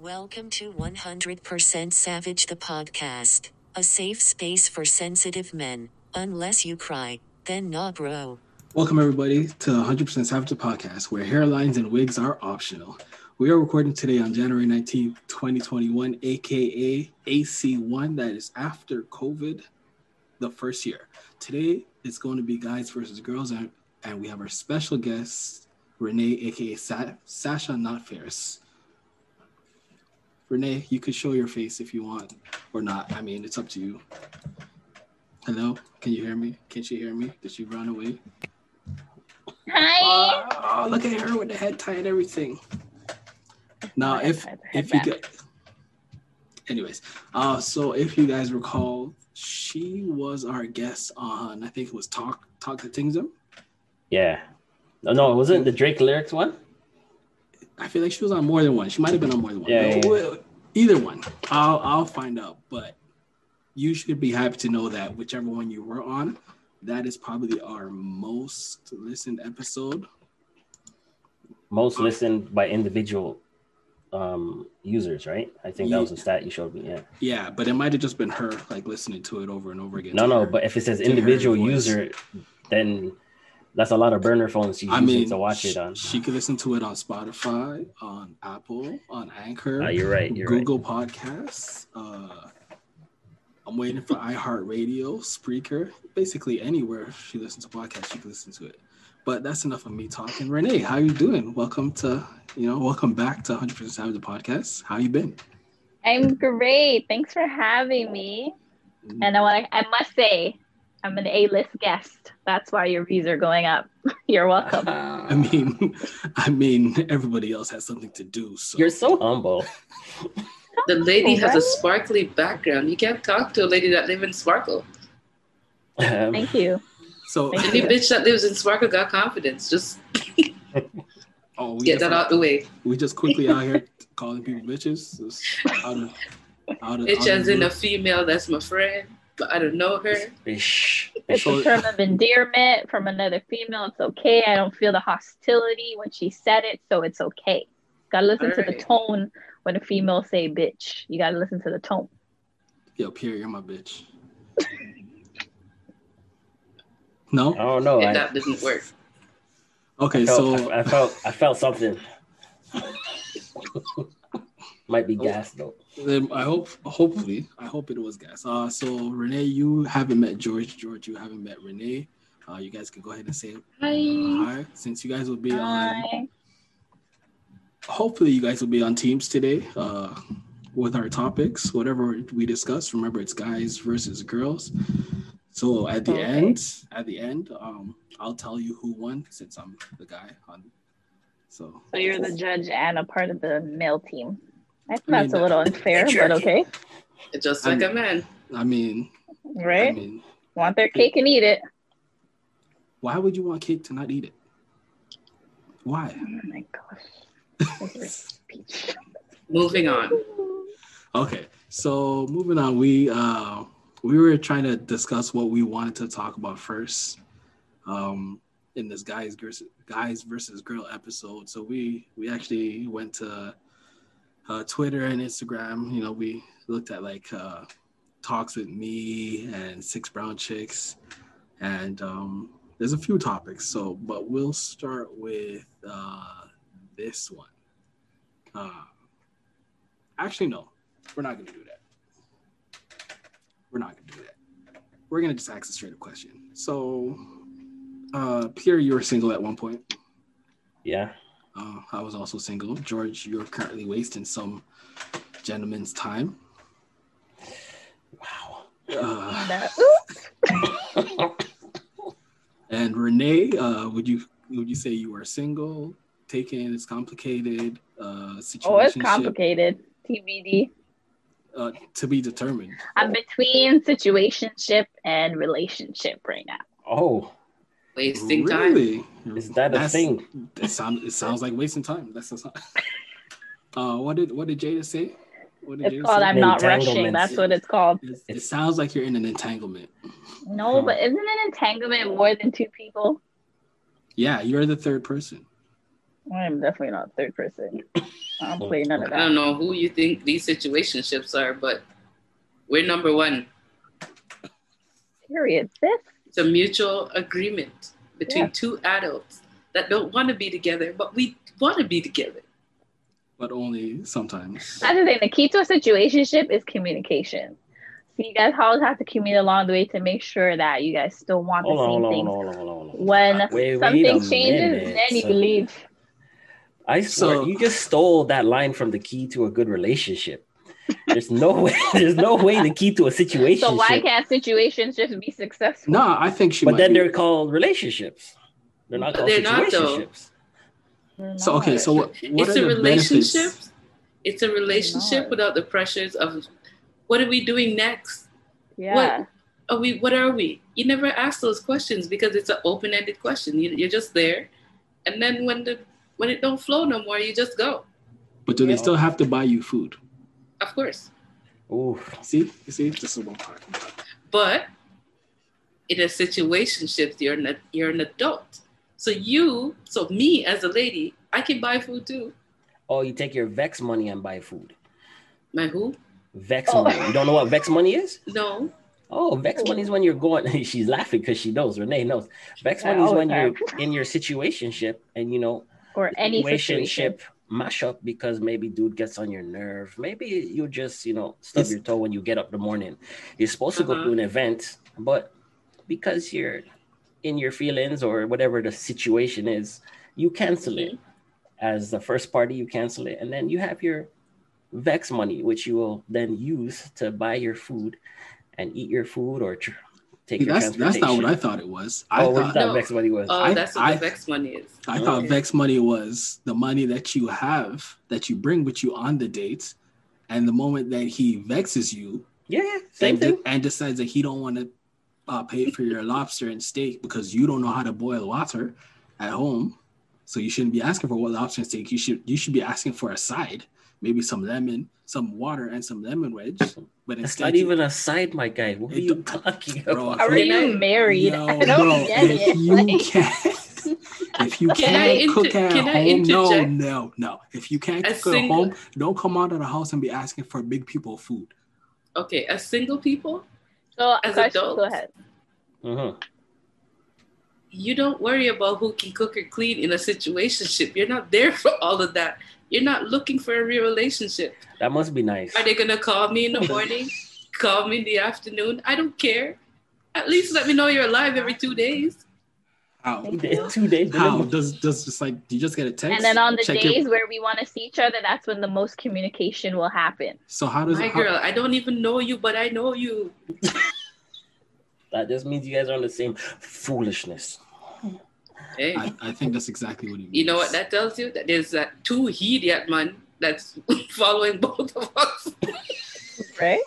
Welcome to 100% Savage the podcast, a safe space for sensitive men. Unless you cry, then nah, bro. Welcome, everybody, to 100% Savage the podcast, where hairlines and wigs are optional. We are recording today on January 19th, 2021, aka AC1, that is after COVID, the first year. Today, it's going to be guys versus girls, and, and we have our special guest, Renee, aka Sa- Sasha Not Fierce. Renee, you could show your face if you want or not. I mean, it's up to you. Hello, can you hear me? Can she hear me? Did she run away? Hi. Oh, look at her with the head tie and everything. Now, if if you get, anyways, uh, so if you guys recall, she was our guest on I think it was Talk Talk to Tingsum. Yeah. No, no, it wasn't the Drake lyrics one. I feel like she was on more than one. She might have been on more than one. Yeah, No, yeah, Either one. I'll I'll find out. But you should be happy to know that whichever one you were on, that is probably our most listened episode. Most listened by individual um users, right? I think that was the stat you showed me. Yeah. Yeah, but it might have just been her like listening to it over and over again. No, no, her- but if it says individual user, then that's a lot of burner phones you I mean, to watch it on. She could listen to it on Spotify, on Apple, on Anchor, Ah, you're right. You're right. Google Podcasts. Uh, I'm waiting for iHeartRadio, Spreaker, basically anywhere she listens to podcasts, she can listen to it. But that's enough of me talking. Renee, how you doing? Welcome to, you know, welcome back to 100% Savage the podcast. How you been? I'm great. Thanks for having me. Mm. And I want to, I must say, I'm an A-list guest. That's why your views are going up. You're welcome. I mean, I mean, everybody else has something to do. So You're so humble. The lady has a sparkly background. You can't talk to a lady that lives in Sparkle. Um, Thank you. so Thank Any you. bitch that lives in Sparkle got confidence. Just oh, we get just, that out the way. we just quickly out here calling people bitches. Just out of, out of, Bitch out of as in a female that's my friend, but I don't know her. Ish. It's a term of endearment from another female. It's okay. I don't feel the hostility when she said it, so it's okay. Gotta listen to the tone when a female say bitch. You gotta listen to the tone. Yo, Pierre, you're my bitch. No? Oh no, If I, that doesn't work. Okay, I felt, so I, I felt I felt something. Might be Oh. gas though. Then I hope, hopefully, I hope it was guys. Uh, so Renee, you haven't met George. George, you haven't met Renee. Uh, you guys can go ahead and say Hi. hi. Since you guys will be on, Hi. hopefully, you guys will be on teams today. Uh, with our topics, whatever we discuss. Remember, it's guys versus girls. So at the Okay. end, at the end, um, I'll tell you who won since I'm the guy on. So So you're the judge and a part of the male team. I think I mean, that's a little unfair, but okay. It's just I'm- like a man. I mean, right? I Right? mean, Want their cake and eat it. why would you want cake to not eat it? Why? Oh my gosh. This is speech. Moving on. Okay, so moving on, we uh we were trying to discuss what we wanted to talk about first, um, in this guys versus guys versus girl episode. So we we actually went to uh, Twitter and Instagram. You know, we looked at like uh, talks with me and six brown chicks, and um, there's a few topics. So, but we'll start with uh, this one. Uh, actually, no, we're not gonna do that. We're not gonna do that. We're gonna just ask a straight up question. So, uh, Pierre, you were single at one point. Yeah. Uh, I was also single. George, you're currently wasting some gentleman's time. Wow. Uh, and Renee, uh, would you would you say you are single? Taken, it's complicated. Uh, situation oh, it's complicated. TBD. Uh, to be determined. I'm between situationship and relationship right now. Oh, Wasting time. Really? is that a That's- thing? It sounds it sounds like wasting time. That's the Uh, what did what did Jada say? What did It's Jada called say? I'm not rushing. That's what it's called. It, it sounds like you're in an entanglement. No, Huh. but isn't an entanglement more than two people? Yeah, you're the third person. I'm definitely not third person. I don't play none of that. I don't know who you think these situationships are, but we're number one. Period. Sis. It's a mutual agreement between Yeah. two adults that don't want to be together, but we want to be together. but only sometimes. That's the thing. The key to a situationship is communication. So you guys always have to communicate along the way to make sure that you guys still want the Hold on, same hold on, things. hold on, hold on. When Wait, wait something a changes, minute. then you leave. I swear, So- you just stole that line from the key to a good relationship. There's no way. There's no way the key to a situation. So why can't situations just be successful? No, I think she But might then be- they're called relationships. They're not But called they're not, though. situationships. They're So okay, so what? What it's are a the benefits? relationship. It's a relationship without the pressures of what are we doing next? yeah. Are we? What are we? You never ask those questions because it's an open-ended question. You, you're just there, and then when the when it don't flow no more, you just go. But do they still have to buy you food? Of course, Ooh, See, you see, this is what I'm talking about. but in a situationship, you're an you're an adult. So you, so me as a lady, I can buy food too. oh, you take your Vex money and buy food. My who? Vex Oh. money. You don't know what Vex money is? No. Oh, Vex oh. money is when you're going. She's laughing because she knows. Renee knows. Vex money is always when you're in your situationship and you know Or any situation. Mash up because maybe dude gets on your nerve. Maybe you just you know stub It's- your toe when you get up in the morning. You're supposed to go Uh-huh. to an event, but because you're in your feelings or whatever the situation is, you cancel it. Mm-hmm. As the first party, you cancel it, and then you have your Vex money, which you will then use to buy your food and eat your food or tr- take See, your that's that's not what I thought it was. I Oh, what thought thought No. Vex money was? Oh, I- that's what I- the vex money is. I thought Vex money was the money that you have that you bring with you on the date, and the moment that he vexes you yeah, yeah, same and, thing. and decides that he don't want to uh, pay for your lobster and steak because you don't know how to boil water at home, so you shouldn't be asking for what lobster and steak. You should you should be asking for a side, maybe some lemon, some water, and some lemon wedge. But It's instead, not even a side, my guy. What are you talking Bro, about? Are Can you married? Yo, I don't bro, get if it. you Like, can't, if you Can I can't inter- cook at can home, no, no, no. If you can't A cook at home, don't come out of the house and be asking for big people food. Okay, as single people, so, As question, adults, go ahead. Mhm. you don't worry about who can cook or clean in a situationship. You're not there for all of that. You're not looking for a real relationship. That must be nice. Are they gonna call me in the morning? call me in the afternoon? I don't care. At least let me know you're alive every two days. How? Two days- Two days. How does does just like do you just get a text? And then on the check days your- where we want to see each other, that's when the most communication will happen. so how does My how- girl, I don't even know you, but I know you. That just means you guys are on the same foolishness. Hey, I, I think that's exactly what he means. you know what that tells you? That there's that two idiot man that's following both of us. Right?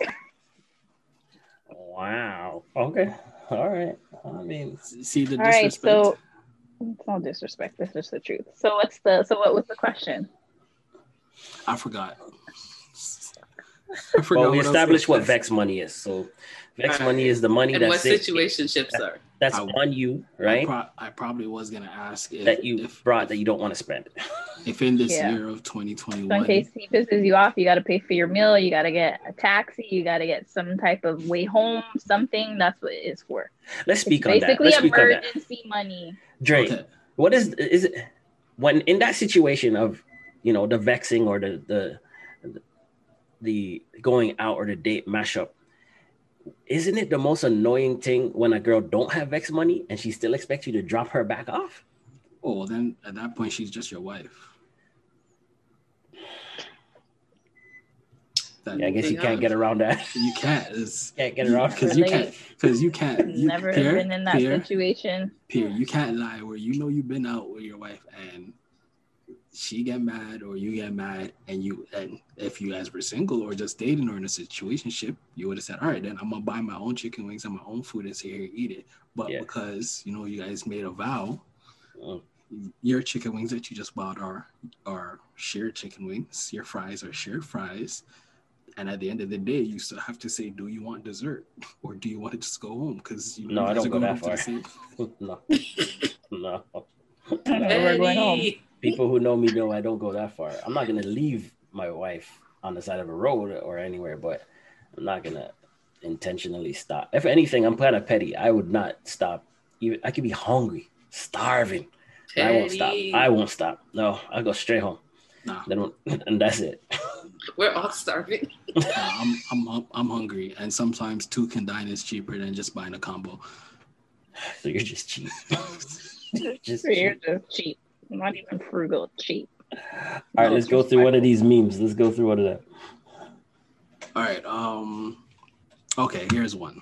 Wow. Okay. All right. I mean, See the All right. disrespect. So it's not disrespect. This is the truth. So what's the so what was the question? I forgot. I forgot well, we what established what say. Vex money is. So, Vex Alright. money is the money and what that's it, situationships are. That's I- on you, I, right? pro- I probably was gonna ask if that you if, brought that you don't want to spend. if in this Yeah. year of So in 2021 case he pisses you off, you got to pay for your meal. You got to get a taxi. You got to get some type of way home. Something. That's what it is for. Let's speak it's on that. basically Let's speak on that. emergency money. Dre, Okay. what is is it when in that situation of you know the vexing or the the the going out or the date mashup? Isn't it the most annoying thing when a girl don't have vex money and she still expects you to drop her back off? Oh, well, then at that point she's just your wife. That, Yeah, I guess you can't on. get around that. you can't. It's Can't get around because you can't because you can't. You, Never Pierre, been in that Pierre, situation. Pierre, you can't lie where you know you've been out with your wife and she get mad or you get mad and you and if you guys were single or just dating or in a situationship, you would have said, All right, then I'm gonna buy my own chicken wings and my own food and sit here and eat it. But Yeah. because you know you guys made a vow, Mm. your chicken wings that you just bought are are shared chicken wings, your fries are shared fries. And at the end of the day, you still have to say, do you want dessert or do you want to just go home? Because you know No, you I don't are go going that home to the far. same- no, no. We're going home. Hey, People who know me know I don't go that far. I'm not gonna leave my wife on the side of a road or anywhere, but I'm not gonna intentionally stop. If anything, I'm kind of petty. I would not stop. Even I could be hungry, starving. I won't stop. I won't stop. No, I'll go straight home. Nah, Then and that's it. We're all starving. nah, I'm, I'm I'm hungry, and sometimes two can dine is cheaper than just buying a combo. So you're just cheap. just You're cheap. just cheap. Not even frugal, cheap. All right, let's go through one of these memes. Let's go through one of them. All right. Um. Okay. Here's one.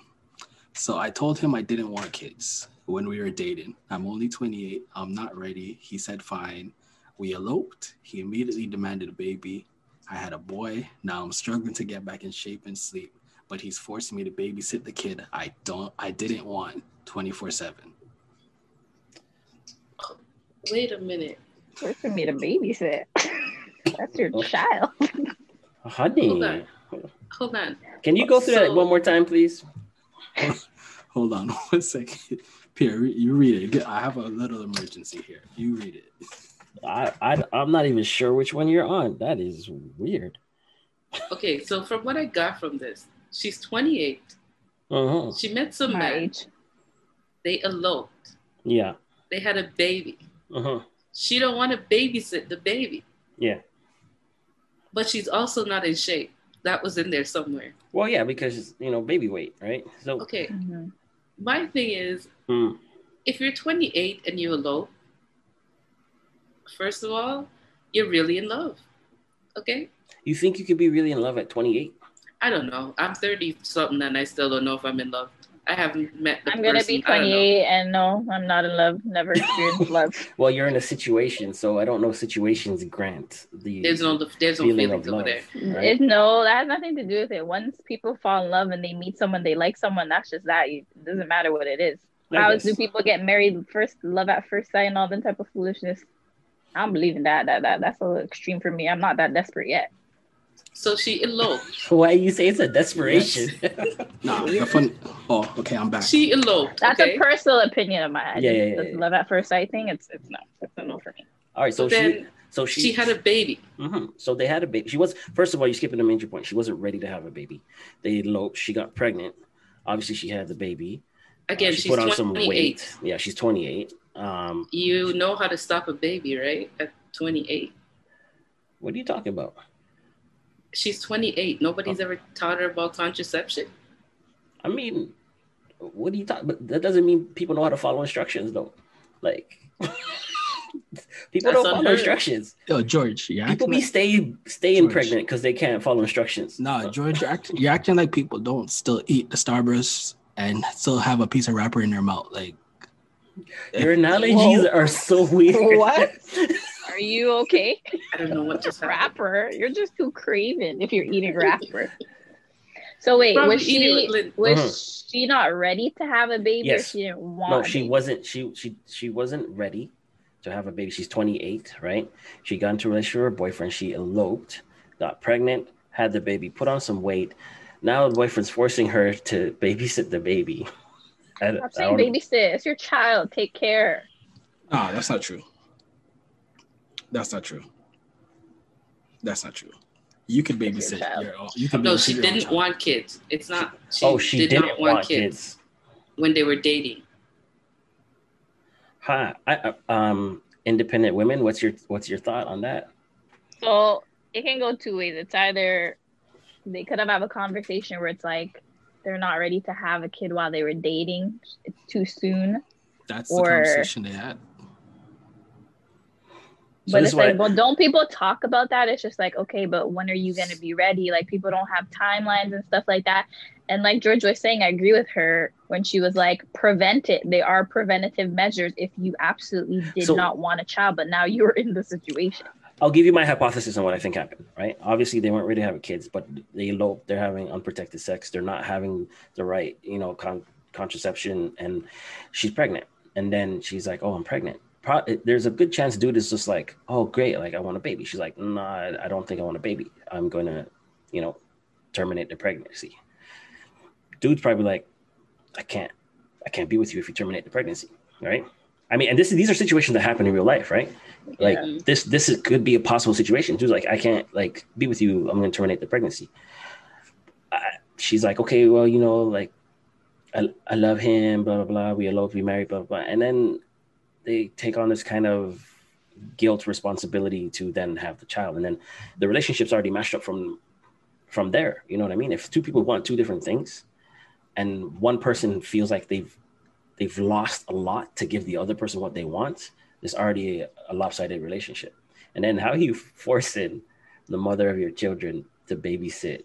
So I told him I didn't want kids when we were dating. I'm only 28. I'm not ready. He said fine. We eloped. He immediately demanded a baby. I had a boy. Now I'm struggling to get back in shape and sleep. But he's forcing me to babysit the kid I don't. I didn't want 24 seven. Wait a minute. For me to babysit. That's your Oh. child. Honey, Hold on. Hold on. can you go through that one more time, please? Hold on one second. Pierre, you read it. I have a little emergency here. You read it. I, I I'm not even sure which one you're on. That is weird. Okay, so from what I got from this, she's 28. Uh-huh. She met some man. They eloped. Yeah. They had a baby. Uh-huh. She don't want to babysit the baby, Yeah. but she's also not in shape. That was in there somewhere. Well, yeah, because you know, baby weight, right? So Okay, Mhm. my thing is, mm, if you're 28 and you elope, first of all, you're really in love. Okay? you think you could be really in love at 28? I don't know. I'm 30 something and I still don't know if I'm in love. I haven't met the I'm gonna person. be I 28 and no, I'm not in love. Never experienced love. Well, you're in a situation, so I don't know situations grant the There's no there's no feeling feelings of over love. there. Right? It, no, that has nothing to do with it. Once people fall in love and they meet someone, they like someone. That's just that. It doesn't matter what it is. I How guess. do people get married first? Love at first sight and all that type of foolishness. I don't believe in that. That that that's a little extreme for me. I'm not that desperate yet. So she eloped. Why you say it's a desperation? Nah, the fun. Oh, okay. I'm back. She eloped. That's okay? a personal opinion of mine. Yeah, yeah, yeah, yeah. Love at first sight thing. It's it's no. It's a no for me. All right, so So she then so she she had a baby. Mm-hmm. So they had a baby. She was first of all, you're skipping a major point. She wasn't ready to have a baby. They eloped. She got pregnant. Obviously, she had the baby. Uh, Again, she she's put on some weight. Yeah, she's 28. Um, You know how to stop a baby, right? At 28. what are you talking about? She's 28. Nobody's oh. ever taught her about contraception. I mean, what do you talk? But that doesn't mean people know how to follow instructions, though. Like, people That's don't follow unheard. instructions. Yo, George, you're People be like, stay staying George. pregnant because they can't follow instructions. nah, George, you're acting, you're acting like people don't still eat the Starburst and still have a piece of wrapper in their mouth. Like, Your analogies Whoa. are so weird. What? Are you okay? I don't know what just happened. Wrapper, you're just too craven if you're eating wrapper. So wait, Probably was she with Lin- was Mhm. she not ready to have a baby, Yes. or she didn't want? no a she baby? wasn't she she she wasn't ready to have a baby she's 28 right she got into a relationship with her boyfriend she eloped got pregnant had the baby put on some weight now the boyfriend's forcing her to babysit the baby I, I'm saying babysit. It's your child. Take care. nah, that's not true. That's not true. That's not true. You can It's your babysit your own. You could No, she your didn't child. want kids. It's not. She oh she did didn't not want, want kids, when they were dating. Huh. I, I, um independent women what's your what's your thought on that So it can go two ways. It's either they could have have a conversation where it's like they're not ready to have a kid while they were dating. It's too soon. That's or- the conversation they had. So but it's like, well, don't people talk about that? It's just like, okay, but when are you going to be ready? Like, people don't have timelines and stuff like that. And like George was saying, I agree with her when she was like, prevent it. They are preventative measures if you absolutely did So- not want a child, but now you're in the situation. I'll give you my hypothesis on what I think happened. Right? Obviously, they weren't to have kids, but they elope. They're having unprotected sex. They're not having the right, you know, con- contraception, and she's pregnant. And then she's like, "Oh, I'm pregnant." Pro- There's a good chance dude is just like, "Oh, great, like I want a baby." She's like, "Nah, I don't think I want a baby. I'm gonna, you know, terminate the pregnancy." Dude's probably like, "I can't, I can't be with you if you terminate the pregnancy." Right? I mean, and this these are situations that happen in real life, right? Like Yeah. this this is, could be a possible situation. She's like, I can't like be with you. I'm going to terminate the pregnancy. I, she's like, okay, well, you know, like I, I love him, blah blah blah. We eloped, we married, blah blah, blah. and then they take on this kind of guilt responsibility to then have the child, and then the relationship's already mashed up from from there. You know what I mean? If two people want two different things, and one person feels like they've they've lost a lot to give the other person what they want, there's already a, a lopsided relationship. And then how are you forcing the mother of your children to babysit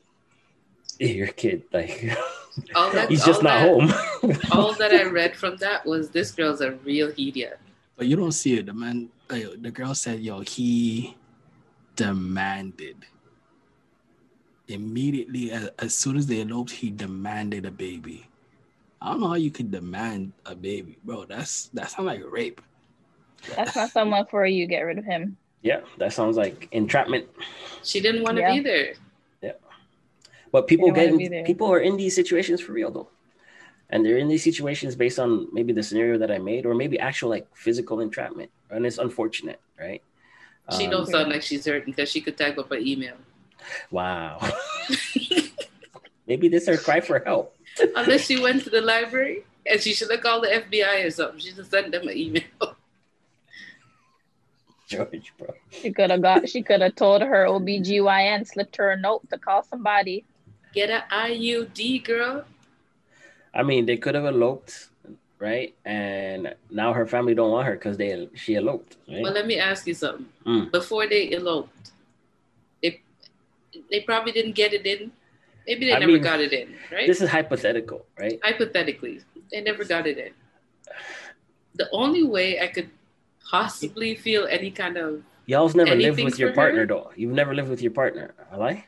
your kid, like All that, he's just all not that, home. all that I read from that was this girl's a real idiot. But you don't see it. The man, uh, the girl said, "Yo, he demanded." Immediately, as, as soon as they eloped, he demanded a baby. I don't know how you could demand a baby, bro. That's that sounds like rape. That's not someone for you. Get rid of him. yeah, that sounds like entrapment. She didn't want to Yeah. be there. Yeah, but people don't get people are in these situations for real though. And they're in these situations based on maybe the scenario that I made or maybe actual like physical entrapment. And it's unfortunate, right? She Um, don't sound like she's hurting because she could type up an email. Wow. maybe this is her cry for help. Unless she went to the library and she should have called the FBI or something. She just sent them an email. George, bro. She could have got. She could have told her OBGYN, slipped her a note to call somebody. Get an IUD, girl. I mean, they could have eloped, right? And now her family don't want her because they she eloped. Right? Well, let me ask you something. Mm. Before they eloped, they, they probably didn't get it in. Maybe they I never mean, got it in, right? This is hypothetical, right? Hypothetically, they never got it in. The only way I could possibly feel any kind of Y'all's never lived with your for her? partner though. You've never lived with your partner, am I?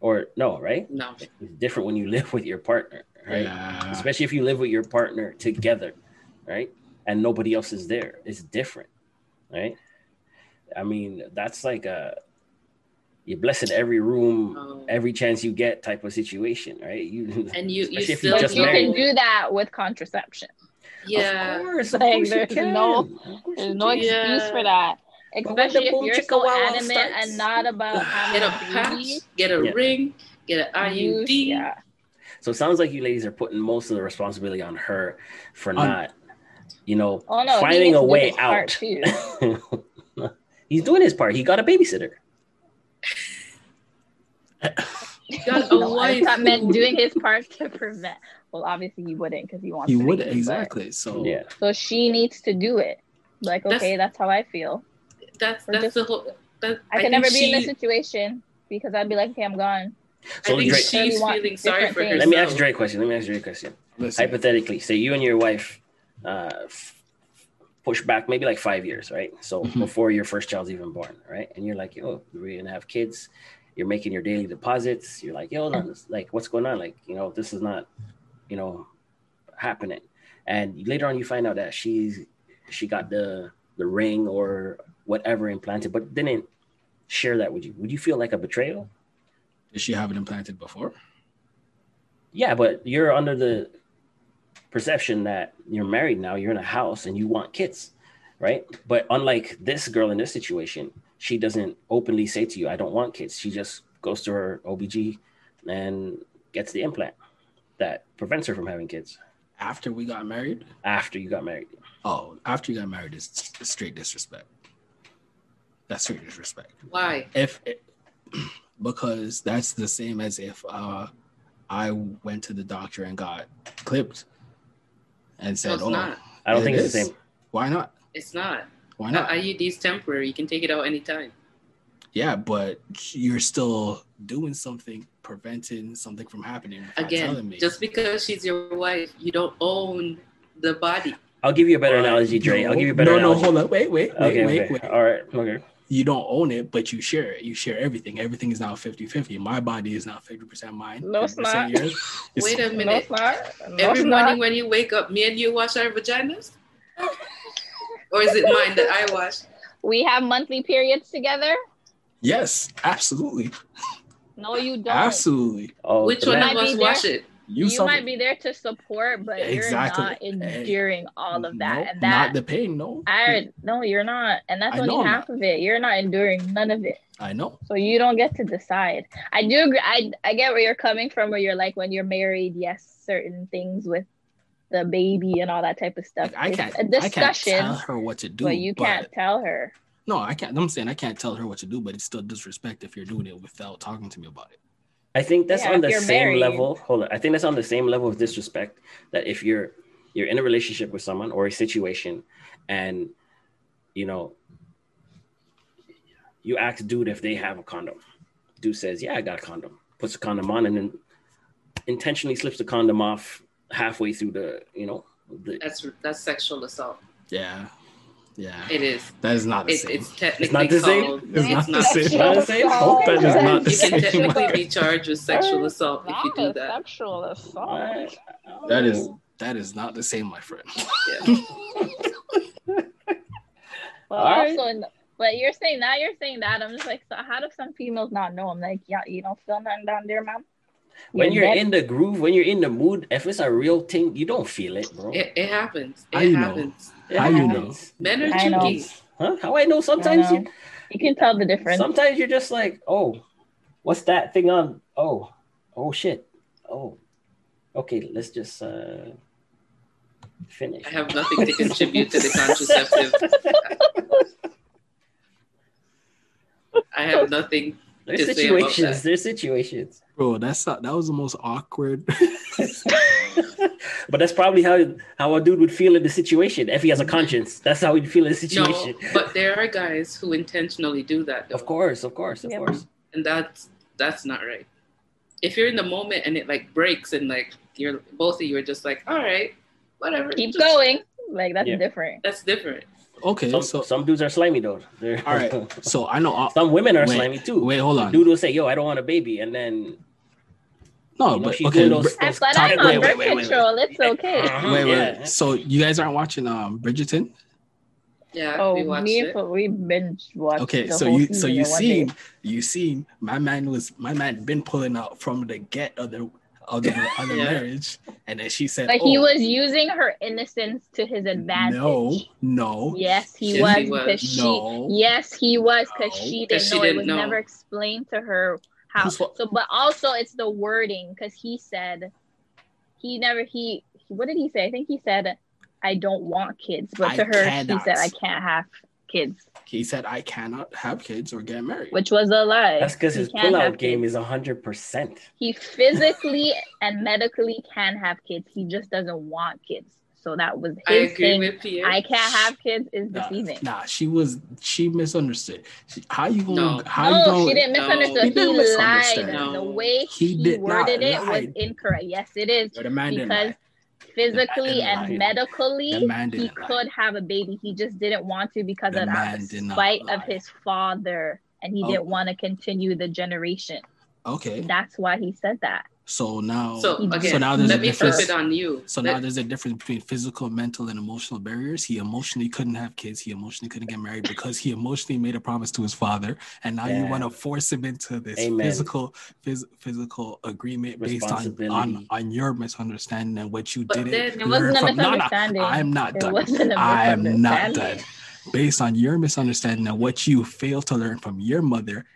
Or no, right? no, It's different when you live with your partner, right? Yeah. Especially if you live with your partner together, right? And nobody else is there. It's different, right? I mean, that's like a you're blessed every room, Oh. every chance you get type of situation, right? You and you you Especially if you just you can do that with contraception. yeah. Of course, of Like, course you there's can. no- There's you no can. excuse Yeah. for that. Especially if you're chicka so wow wow starts. and not about having Get a a patch, get a Yeah. ring, get an IUD. yeah. So it sounds like you ladies are putting most of the responsibility on her for On- not, you know, Oh no, finding a way out. He's doing his part. He got a babysitter. Got a No, I meant doing his part to prevent. Well, obviously he wouldn't because he wants. He the would baby, but- exactly. So Yeah. So she needs to do it. Like, That's- okay, that's how I feel. That's Or that's just- the whole. That, I, I can think never be in she- this situation because I'd be like, okay, I'm gone. I So think Dre- she's feeling sorry for herself. Let me ask Dre a question. Let me ask Dre a question. listen, Hypothetically, say you and your wife uh, f- push back maybe like five years, right? So Mhm. before your first child's even born, right? And you're like, oh, we're gonna have kids. You're making your daily deposits. You're like, yo, no, this- like, what's going on? Like, you know, this is not, you know, happening. And later on, you find out that she's she got the the ring or whatever implanted, but didn't share that with you. Would you feel like a betrayal? did she have it implanted before? Yeah, but you're under the perception that you're married now, you're in a house and you want kids, right? But unlike this girl in this situation, she doesn't openly say to you, I don't want kids. She just goes to her OBG and gets the implant that prevents her from having kids After we got married? after you got married. Oh, after you got married is straight disrespect. That's straight disrespect. Why? If because that's the same as if uh, I went to the doctor and got clipped and No, said, it's "Oh, not. I don't It think it's the same. why not? It's not. Why The not?" IUD is temporary. You can take it out anytime. Yeah, but you're still doing something, preventing something from happening. Again, me. just because she's your wife, you don't own the body. I'll give you a better analogy, Dre. I'll give you a better No, no, analogy. hold up, wait, wait, wait, Okay, wait, okay. wait. All right. Okay. You don't own it, but you share it. You share everything. Everything is now 50-50. My body is now 50% mine. No, it's not. yours. It's- Wait a No, minute. it's not. No, Every it's morning not. when you wake up, me and you wash our vaginas? Or is it mine that I wash? we have monthly periods together. Yes, absolutely. No, you don't. Absolutely. Oh, Which one man- might of be us there. wash it? You, you might be there to support, but Exactly. you're not enduring all of that. Nope, and not the pain. No, I no, you're not. And that's I only know I'm half of it. You're not enduring none of it. I know. So you don't get to decide. I do agree. I I get where you're coming from. Where you're like, when you're married, yes, certain things with the baby and all that type of stuff. Like, I can't. a I can't discussion, tell her what to do. but you can't tell her. No, I can't. I'm saying I can't tell her what to do, but it's still disrespect if you're doing it without talking to me about it. I think that's Yeah, on the same married. level. Hold on. I think that's on the same level of disrespect that if you're you're in a relationship with someone or a situation and you know you ask dude if they have a condom. Dude says, Yeah, I got a condom. Puts the condom on and then intentionally slips the condom off halfway through the, you know, the, That's that's sexual assault. Yeah, yeah. It is. that is not the It, same. it's technically not the same? called. It's not the same. Not the same? Sexual That is assault. not the You can technically be charged with sexual assault if you do that. Sexual assault. What? that is oh. that is not the same, my friend. Yeah. Well, All right. also, in- but you're saying now you're saying that I'm just like, so how do some females not know? I'm like, yeah, you don't feel nothing down there, ma'am. When you're dead. in the groove, when you're in the mood, if it's a real thing, you don't feel it, bro. It, it happens. It How you know? happens. It How you know? Men are I know. cheeky. Huh? How I know? Sometimes I know. you, you can tell the difference. sometimes you're just like, oh, what's that thing on? Oh, oh shit. Oh, okay. Let's just uh finish. I have nothing to contribute to the contraceptive. I have nothing. There's to say about situations. that. There's situations. Bro, that's not, that was the most awkward. but that's probably how how a dude would feel in the situation if he has a conscience. That's how he'd feel in the situation. No, situation. but there are guys who intentionally do that, though, Of course, of course, of Yeah. course. and that's that's not right. If you're in the moment and it like breaks and like you're both of you are just like, all right, whatever, Keep just- going. Like that's Yeah. different. That's different. Okay, Some, so some dudes are slimy though. They're, all right, so I know. uh, some women are Wait, slimy too. Wait, hold on. Dude will say, "Yo, I don't want a baby," and then No, you know, but okay. doing those- br- I those but talk- I'm wait, on wait, birth wait, wait, control. It's okay. Uh-huh. Wait, wait. Yeah. So you guys aren't watching um Bridgerton? Yeah, Oh, we watched me it. and we binge watched. Okay, the so whole you so you in one seen day. you seen my man was my man been pulling out from the get of the of the other Yeah. marriage, and then she said, But he oh, was using her innocence to his advantage. No, no, Yes, he Yes, was he was. because she. No. Yes, he was because No. she 'Cause didn't she know. didn't it was know. never explained to her how. So, but also it's the wording because he said he never he. What did he say? I think he said, "I don't want kids," but I to her cannot. he said, "I can't have kids," he said I cannot have kids or get married. which was a lie. that's because his can't pullout game kids. is hundred percent. He physically and medically can have kids. He just doesn't want kids. So that was I his agree thing. with Pierre. I can't have kids is Nah, deceiving. nah, she was she misunderstood. She, how you gonna No. how you gonna she didn't No. misunderstand. He He, didn't misunderstand. lied. No. The way He he, did worded it lie. was incorrect. Yes, it is. the man didn't because lie. Physically and lie. medically, he didn't lie. could have a baby. He just didn't want to because The of that spite of his father, and he Oh. didn't want to continue the generation. Okay, That's why he said that. So now so So now there's let a me flip difference. it on you. So Let- now there's a difference between physical, mental, and emotional barriers. He emotionally couldn't have kids. He emotionally couldn't get married because he emotionally made a promise to his father, and now you want to force him into this Amen. physical, phys- physical agreement based on, on on your misunderstanding and what you But didn't then- It learn wasn't a from. No, no. I'm not It done. wasn't a I'm not done. Based on your misunderstanding and what you failed to learn from your mother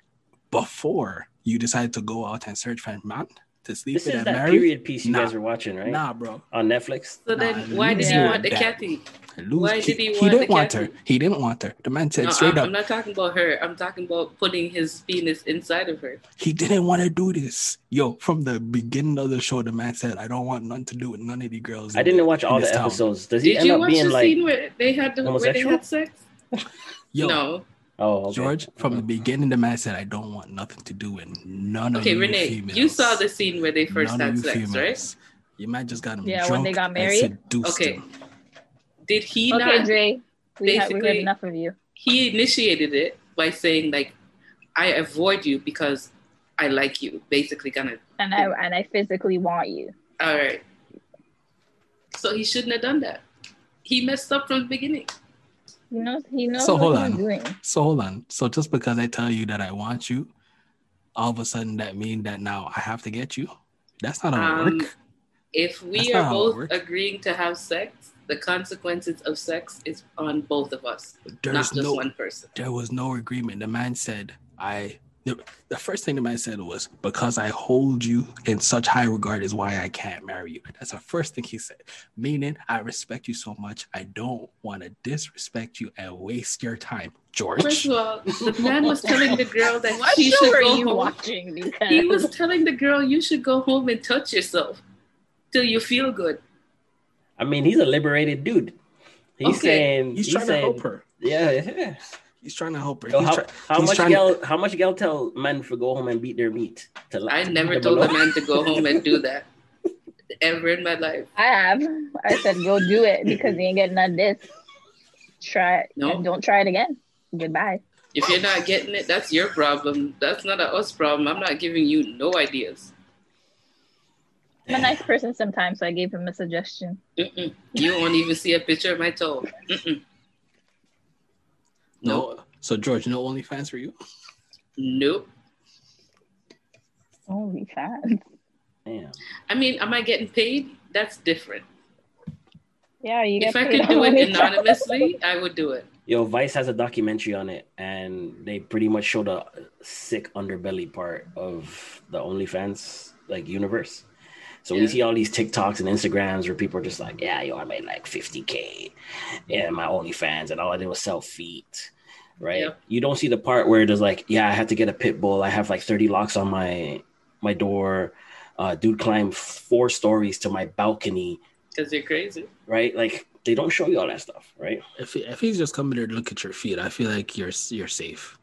before you decided to go out and search for a man to sleep This with is and that marry. period piece you Nah. guys are watching, right? Nah, bro. On Netflix. so Nah, then, why did he want the. Kathy? Lose- Why he, did he he want didn't the want her. He didn't want her. The man said No, straight I'm, up, I'm not talking about her. I'm talking about putting his penis inside of her. he didn't want to do this. Yo, from the beginning of the show, the man said, "I don't want nothing to do with none of these girls." I didn't the- watch all the this town." episodes. Does he Did end you up watch being the like scene where they had the, where they had sex? Yo, No. Oh, okay. George, from the Uh-huh. beginning, the man said, "I don't want nothing to do with none of Okay, you Renee, females." you saw the scene where they first None had you sex, right? females. Your man just got him Yeah, when they got married? Okay. him. Did he Okay, not? Dre. We have, we had enough of you. He initiated it by saying like, "I avoid you because I like you." Basically, kind of. And I and I physically want you. All right. So he shouldn't have done that. He messed up from the beginning. He knows he knows So what hold on. doing. So hold on. So just because I tell you that I want you, all of a sudden that mean that now I have to get you? That's not how it Um, work. If we That's are not how it both agreeing to have sex, the consequences of sex is on both of us, There's not just no one person. there was no agreement. The man said, I the, the first thing the man said was, because I hold you in such high regard is why I can't marry you. That's the first thing he said. Meaning, I respect you so much, I don't want to disrespect you and waste your time. George. First of all, the man was telling the girl that What she should are go you home. watching? Because He was telling the girl you should go home and touch yourself till you feel good. I mean, he's a liberated dude. He's Okay. saying He's he trying said, to help her. Yeah, yeah. He's trying to help her. Yo, He's how, try- how he's much trying to- gal how much gal tell men to go home and beat their meat? To I to never leave told them a man to go home and do that ever in my life. I have. I said go do it because you ain't getting none of this. Try it. No. and don't try it again. Goodbye. If you're not getting it, that's your problem. That's not a us problem. I'm not giving you no ideas. I'm a nice person sometimes, so I gave him a suggestion. Mm-mm. You won't even see a picture of my toe. Mm-mm. No. So George, no OnlyFans for you? Nope. Only fans. Damn. I mean, am I getting paid? That's different. Yeah, you If get I could do it anonymously, I would do it. Yo, Vice has a documentary on it, and they pretty much show the sick underbelly part of the OnlyFans like universe. So we see all these TikToks and Instagrams where people are just like, "Yeah, yo, I made like 50k, yeah, my OnlyFans, and all I did was sell feet." Right? Yep. You don't see the part where there's like, "Yeah, I had to get a pit bull. I have like 30 locks on my my door. Uh, dude climbed four stories to my balcony." Because you're crazy. Right? Like they don't show you all that stuff, right? If if he's just coming there to look at your feet, I feel like you're you're safe.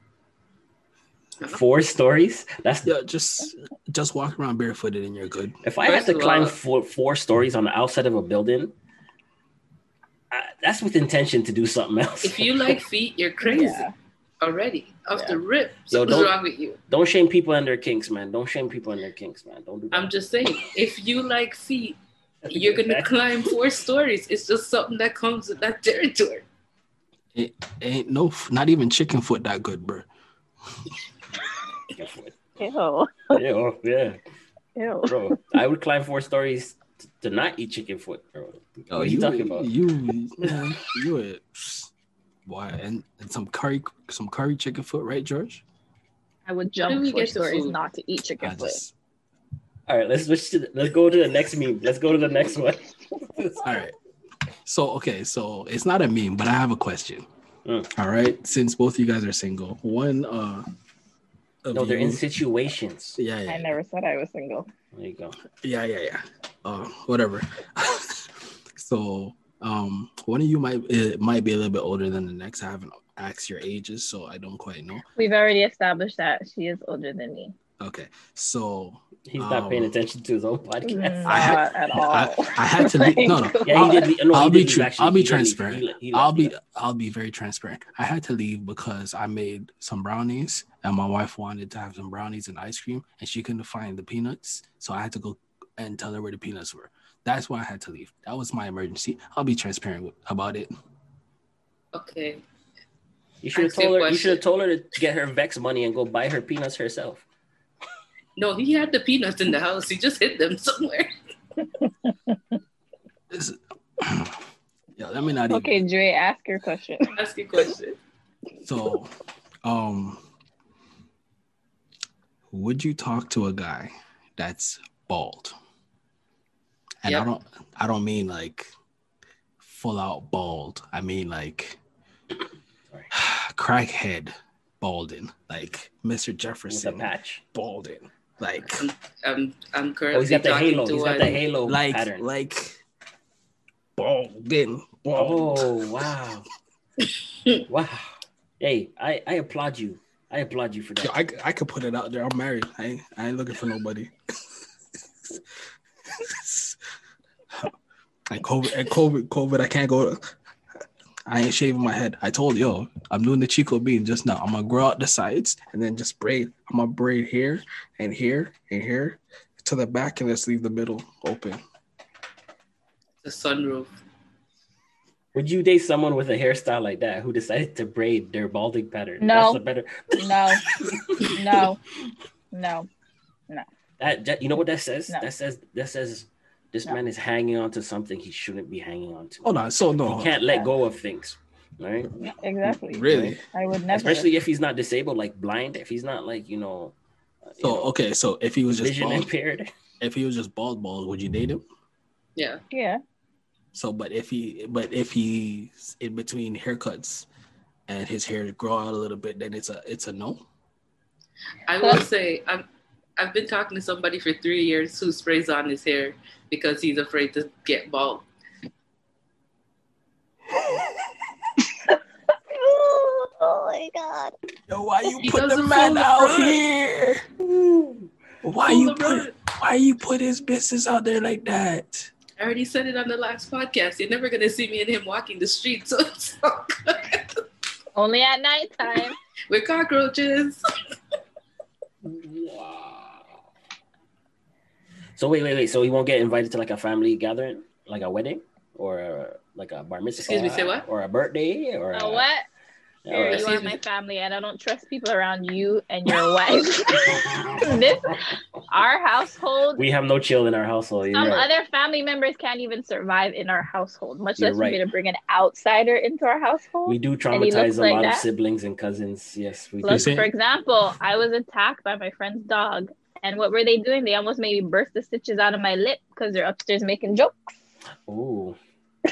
Four stories. That's Yeah, just just walk around barefooted and you're good. If I had to climb all- four, four stories on the outside of a building, I, that's with intention to do something else. If you like feet, you're crazy Yeah. already. Off Yeah. the rip. Yo, Something's don't- wrong with you. Don't shame people and their kinks, man. Don't shame people and their kinks, man. Don't do that. I'm just saying, if you like feet, you're gonna climb four stories. It's just something that comes with that territory. Ain't no, not even chicken foot that good, bro. Ew. yeah, yeah, Ew. bro. I would climb four stories t- to not eat chicken foot, bro. Oh, what are you, talking about? You, man, you, a, boy, and, and some curry, some curry chicken foot, right, George? I would do jump we four get stories food? not to eat chicken I foot. just, All right, let's switch to the, let's go to the next meme. Let's go to the next one. all right. So okay, so it's not a meme, but I have a question. Mm. All right, since both of you guys are single, one uh, of no, they're you- in situations. yeah, yeah, I never said I was single. There you go. yeah, yeah, yeah. Uh, whatever. so, um, one of you might it might be a little bit older than the next. I haven't asked your ages, so I don't quite know. We've already established that she is older than me. Okay, so He's not paying Um, attention to his own podcast. I had- at all. I, I had to leave. No, no. Yeah, he did. No, I'll he be did leave, true. actually. I'll be He did leave. transparent. He le- he I'll be left. I'll be very transparent. I had to leave because I made some brownies and my wife wanted to have some brownies and ice cream and she couldn't find the peanuts. So I had to go and tell her where the peanuts were. That's why I had to leave. That was my emergency. I'll be transparent with- about it. Okay. You should have Ask you a told her. You should have told her to get her Vex money and go buy her peanuts herself. No, he had the peanuts in the house. He just hid them somewhere. This- yeah, let me not even. Okay, Dre, ask your question. Ask your question. So, um, would you talk to a guy that's bald? And I don't, I don't mean like full out bald. I mean like Sorry. crackhead balding, like Mr. With a Jefferson patch. balding, like I'm I'm Oh, currently he's got the talking halo. to He's got the halo like pattern. like balding, bald. Oh wow, wow! Hey, I I applaud you. I applaud you for that. Yo, I, I could put it out there. I'm married. I ain't, I ain't looking for nobody. and COVID, and COVID, COVID, I can't go. I ain't shaving my head. I told yo, I'm doing the Chico bean just now. I'm gonna grow out the sides and then just braid. I'm gonna braid here and here and here to the back and just leave the middle open. The sunroof. Would you date someone with a hairstyle like that who decided to braid their balding pattern? No. That's a better. No, no, no. That, that- you know what that says? No. That says that says This Yeah. man is hanging on to something he shouldn't be hanging on to. Oh no, So no. He can't let go of things, right? Exactly. Really? I would never. Especially if he's not disabled, like blind. If he's not like you know, uh, you So know, okay. So if he was just vision bald, impaired. if he was just bald, bald, would you date him? Yeah. yeah. So, but if he, but if he's in between haircuts, and his hair grow out a little bit, then it's a it's a no. I will say I'm I've been talking to somebody for three years who sprays on his hair because he's afraid to get bald. oh my god. Yo, why you He put the man fool the out brother. here? Why Fool you put brother. why you put his business out there like that? I already said it on the last podcast. You're never gonna see me and him walking the streets. So it's all good. Only at nighttime. We're cockroaches. Wow. So wait, wait, wait. So he won't get invited to like a family gathering, like a wedding, or a, like a bar mitzvah, Excuse me, say what? Or a birthday, or Oh a, what? or Here, a- you are my family, and I don't trust people around you and your wife. this, our household. we have no chill in our household. Some right. other family members can't even survive in our household, much You're less right. for me to bring an outsider into our household. we do traumatize a like lot of siblings and cousins. Yes, we do. Look, say- for example, I was attacked by my friend's dog. And what were they doing? They almost made me burst the stitches out of my lip because they're upstairs making jokes. Oh,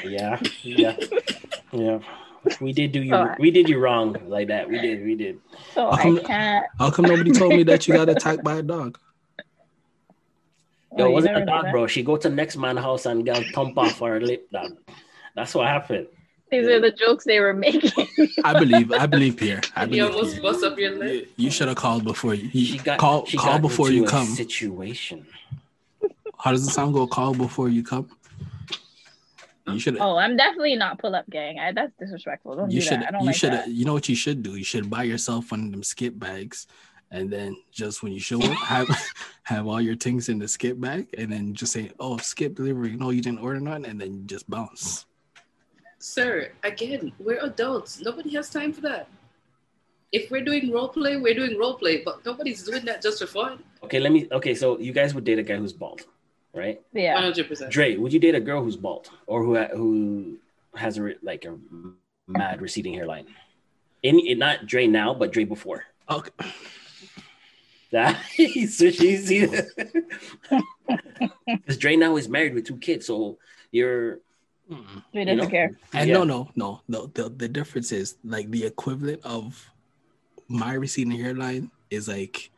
yeah, yeah, yeah. We did do you. So we did you wrong like that. We did. We did. So How come- I can't. How come nobody told me that you got attacked by a dog? Yo, Oh, it wasn't a dog, bro. She go to next man house and got thump off her lip, dog. That's what happened. These are the jokes they were making. I believe I believe Pierre. I You believe almost Pierre. bust up your lip. You, you should have called before you, you She got call she call got before you come. Situation. How does the sound go? Call before you come. You should oh, I'm definitely not pull up gang. I, that's disrespectful. Don't you do should that. I don't you like should that. you know what you should do? You should buy yourself one of them skip bags, and then just when you show up, have have all your things in the skip bag, and then just say, "Oh, skip delivery." No, you didn't order none, and then you just bounce. Sir, again, we're adults. Nobody has time for that. If we're doing role play, we're doing role play, but nobody's doing that just for fun. Okay, let me. Okay, so you guys would date a guy who's bald, right? Yeah. 100%. Dre, would you date a girl who's bald or who who has a like a mad receding hairline? In, in eh, not Dre now, but Dre before. Okay. That he's she's because Dre now is married with two kids, so you're Mm-mm. He you doesn't know? care. And Yeah. no, no, no, no. The the difference is like the equivalent of my receding hairline is like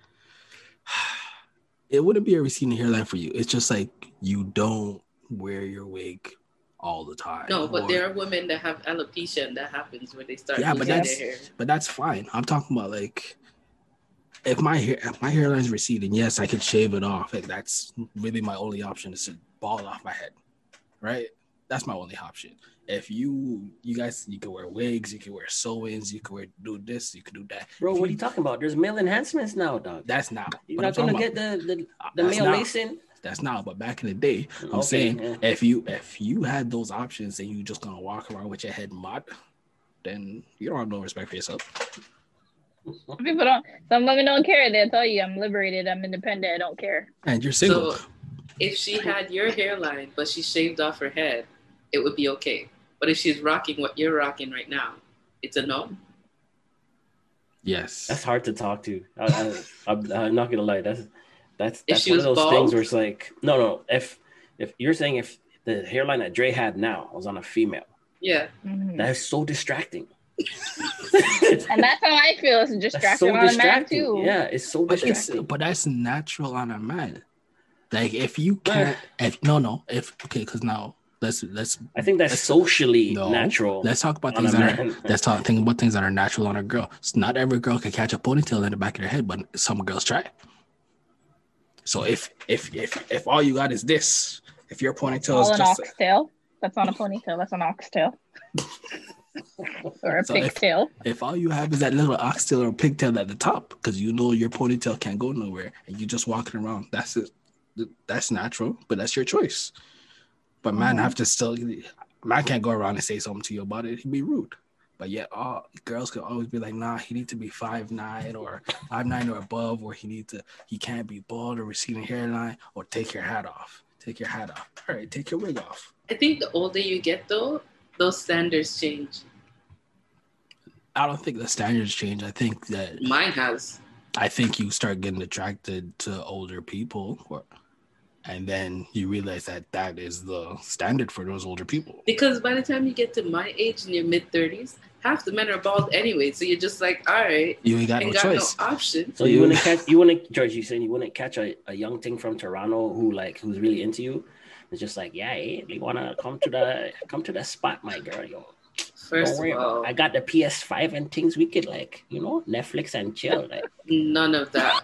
it wouldn't be a receding hairline for you. It's just like you don't wear your wig all the time. No, but or- there are women that have alopecia and that happens when they start yeah, but that's their hair. but that's fine. I'm talking about like if my hair if my hairline's receding, yes, I could shave it off. Like that's really my only option is to bald off my head, right? That's my only option. If you you guys you can wear wigs, you can wear sew-ins, you can wear do this, you can do that. bro. If What are you talking about? There's male enhancements now, dog. That's now. You're But not I'm gonna about- get the the, uh, the male now. Mason. That's now. But back in the day, I'm Okay, saying yeah. if you if you had those options and you just gonna walk around with your head mud, then you don't have no respect for yourself. People don't. Some women don't care. They'll tell you, "I'm liberated. I'm independent. I don't care." And you're single. So if she had your hairline but she shaved off her head, it would be okay. But if she's rocking what you're rocking right now, it's a no. yes. That's hard to talk to. I, I, I'm, I'm not gonna lie. That's that's If that's one of those bald? things where it's like, no, no. If if you're saying if the hairline that Dre had now was on a female, Yeah. Mhm. that is so distracting. And that's how I feel. It's distracting so on a man too. Yeah, it's so But it's distracting. but that's natural on a man. Like if you can't, if no, no, if okay, because now let's let's I think that's socially no, natural. Let's talk about things that are let's talk think about things that are natural on a girl. So not every girl can catch a ponytail in the back of their head, but some girls try. So if if if if all you got is this, if your ponytail All is an just oxtail. That's not a ponytail. That's an oxtail. or a So pigtail. if all you have is that little oxtail or pigtail at the top, because you know your ponytail can't go nowhere, and you're just walking around, that's it. That's natural, but that's your choice. But man, Mhm. have to still man can't go around and say something to you about it. He'd be rude. But yet, all girls could always be like, "Nah, he need to be five nine or five nine or above, or he need to he can't be bald or receding hairline or take your hat off." Take your hat off. All right, take your wig off. I think the older you get, though, those standards change. I don't think the standards change. I think that Mine has. I think you start getting attracted to older people, or, and then you realize that that is the standard for those older people. Because by the time you get to my age in your mid 30s, half the men are bald anyway. So you're just like, all right, You ain't got no got choice. no option. So you You- wouldn't catch you want to George, you saying you want to catch a, a young thing from Toronto who like who's really into you. It's just like, yeah, eh, hey, you wanna come to the come to the spot, my girl. Yo. First Don't worry of all, I got the PS5 and things we could like, you know, Netflix and chill. Like, none of that.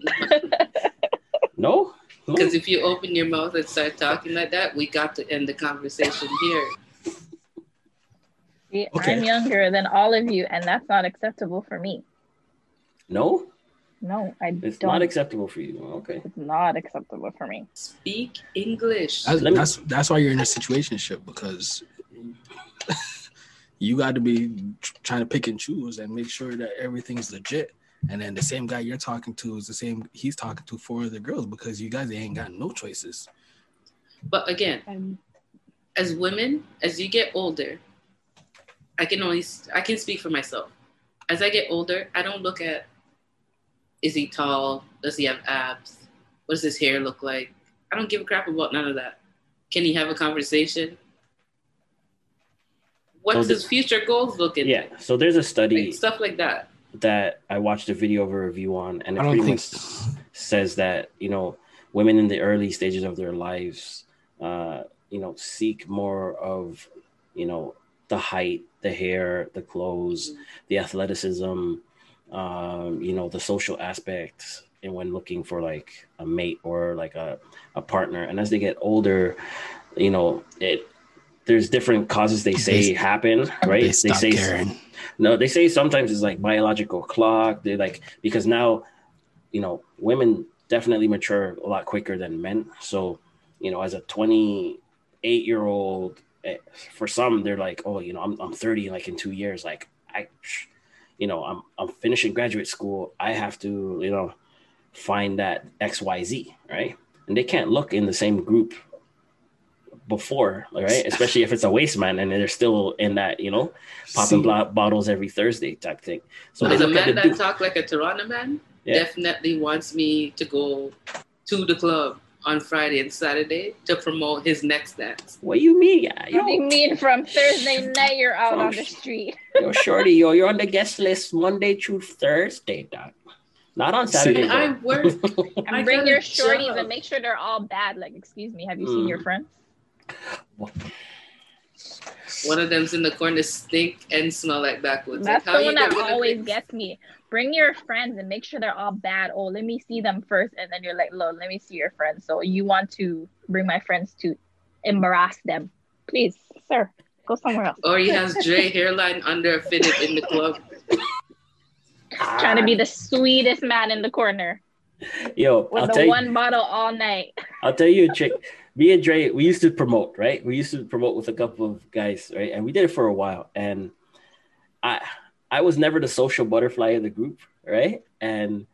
no? No? Because if you open your mouth and start talking like that, we got to end the conversation here. See, Okay. I'm younger than all of you, and that's not acceptable for me. No? No, I It's don't. not acceptable for you. Okay. it's not acceptable for me. Speak English. That's, me- that's that's why you're in a situationship because you got to be trying to pick and choose and make sure that everything's legit. And then the same guy you're talking to is the same he's talking to four other girls because you guys ain't got no choices. But again, I'm, as women, as you get older, I can only I can speak for myself. As I get older, I don't look at is he tall? Does he have abs? What does his hair look like? I don't give a crap about none of that. Can he have a conversation? What's So his future goals looking? Like? Yeah. So there's a study like, stuff like that. That I watched a video of a review on, and it pretty much says that you know women in the early stages of their lives, uh, you know, seek more of you know the height, the hair, the clothes, the athleticism, um, you know, the social aspects, and when looking for like a mate or like a, a partner, and as they get older, you know, it there's different causes they say They- happen, right? They stop say caring. no, they say sometimes it's like biological clock. They like because now, you know, women definitely mature a lot quicker than men. So, you know, as a 28 year old, eh, for some they're like, oh, you know, I'm I'm 30 like in two years. Like I, you know, I'm I'm finishing graduate school. I have to, you know, find that X Y Z, right? And they can't look in the same group before, right? Especially if it's a waste man and they're still in that, you know, popping blo- bottles every Thursday type thing. So they As a man that dude. talk like a Toronto man Yeah. definitely wants me to go to the club on Friday and Saturday to promote his next dance. What do you mean? Yeah, what do you mean from Thursday night you're out From on the street? yo, shorty, yo, you're on the guest list Monday through Thursday, dog. Not on Saturday. And I though. work And I bring your shorties job. and make sure they're all bad. Like, excuse me, have you seen Mm. your friends? One of them's in the corner stink and smell like backwoods. That's Like, how the you one that always fix- gets me. Bring your friends and make sure they're all bad. Oh, let me see them first, and then you're like, "Look, let me see your friends." So you want to bring my friends to embarrass them, please, sir. Go somewhere else. Or he has Dre hairline under a fitted in the club. Trying to be the ah. sweetest man in the corner Yo, with I'll the tell you, one bottle all night. I'll tell you a trick. Me and Dre, we used to promote, right? We used to promote with a couple of guys, right? And we did it for a while. And I I was never the social butterfly of the group, right? And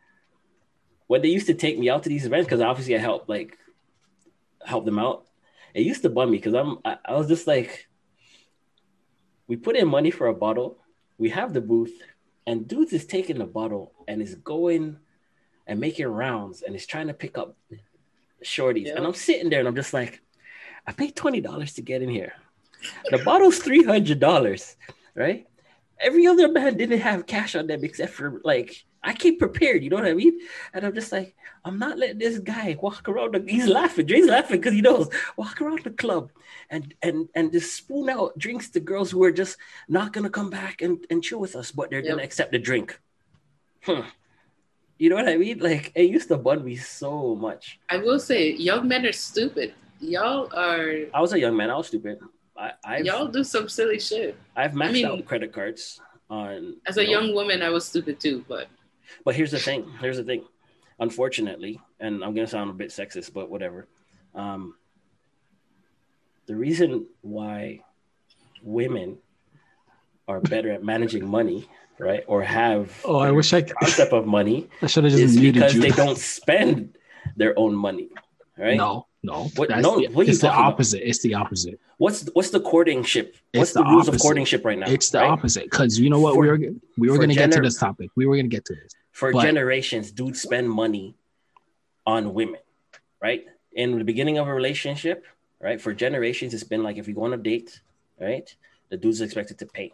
when they used to take me out to these events, because obviously I helped like help them out, it used to bum me because I'm I, I was just like, we put in money for a bottle, we have the booth, and dudes is taking the bottle and is going and making rounds and is trying to pick up shorties. Yeah. And I'm sitting there and I'm just like, I paid twenty dollars to get in here. The bottle's three hundred dollars, right? Every other man didn't have cash on them except for like I came prepared, you know what I mean? And I'm just like, I'm not letting this guy walk around. The, he's laughing. Dre's laughing because he knows. Walk around the club and and and just spoon out drinks to girls who are just not gonna come back and, and chill with us, but they're Yep. gonna accept the drink. Huh. You know what I mean? Like it used to bun me so much. I will say, young men are stupid. Y'all are I was a young man. I was stupid. I, I've y'all do some silly shit. I've maxed mean- out credit cards on As a you know, young woman, I was stupid too, but But here's the thing. Here's the thing. Unfortunately, and I'm gonna sound a bit sexist, but whatever. Um, the reason why women are better at managing money, right, or have Oh, I wish I could. concept of money I should have just is because you. they don't spend their own money, right? No, No, What- no, the, what it's the talking about? opposite. It's the opposite. What's what's the courtingship? What's the, the rules of opposite. courtingship right now? It's the right? opposite because you know what For- we were we were gonna get to this topic. We were gonna get to this. For but- generations, dudes spend money on women, right? In the beginning of a relationship, right? For generations, it's been like if you go on a date, right? The dude's expected to pay,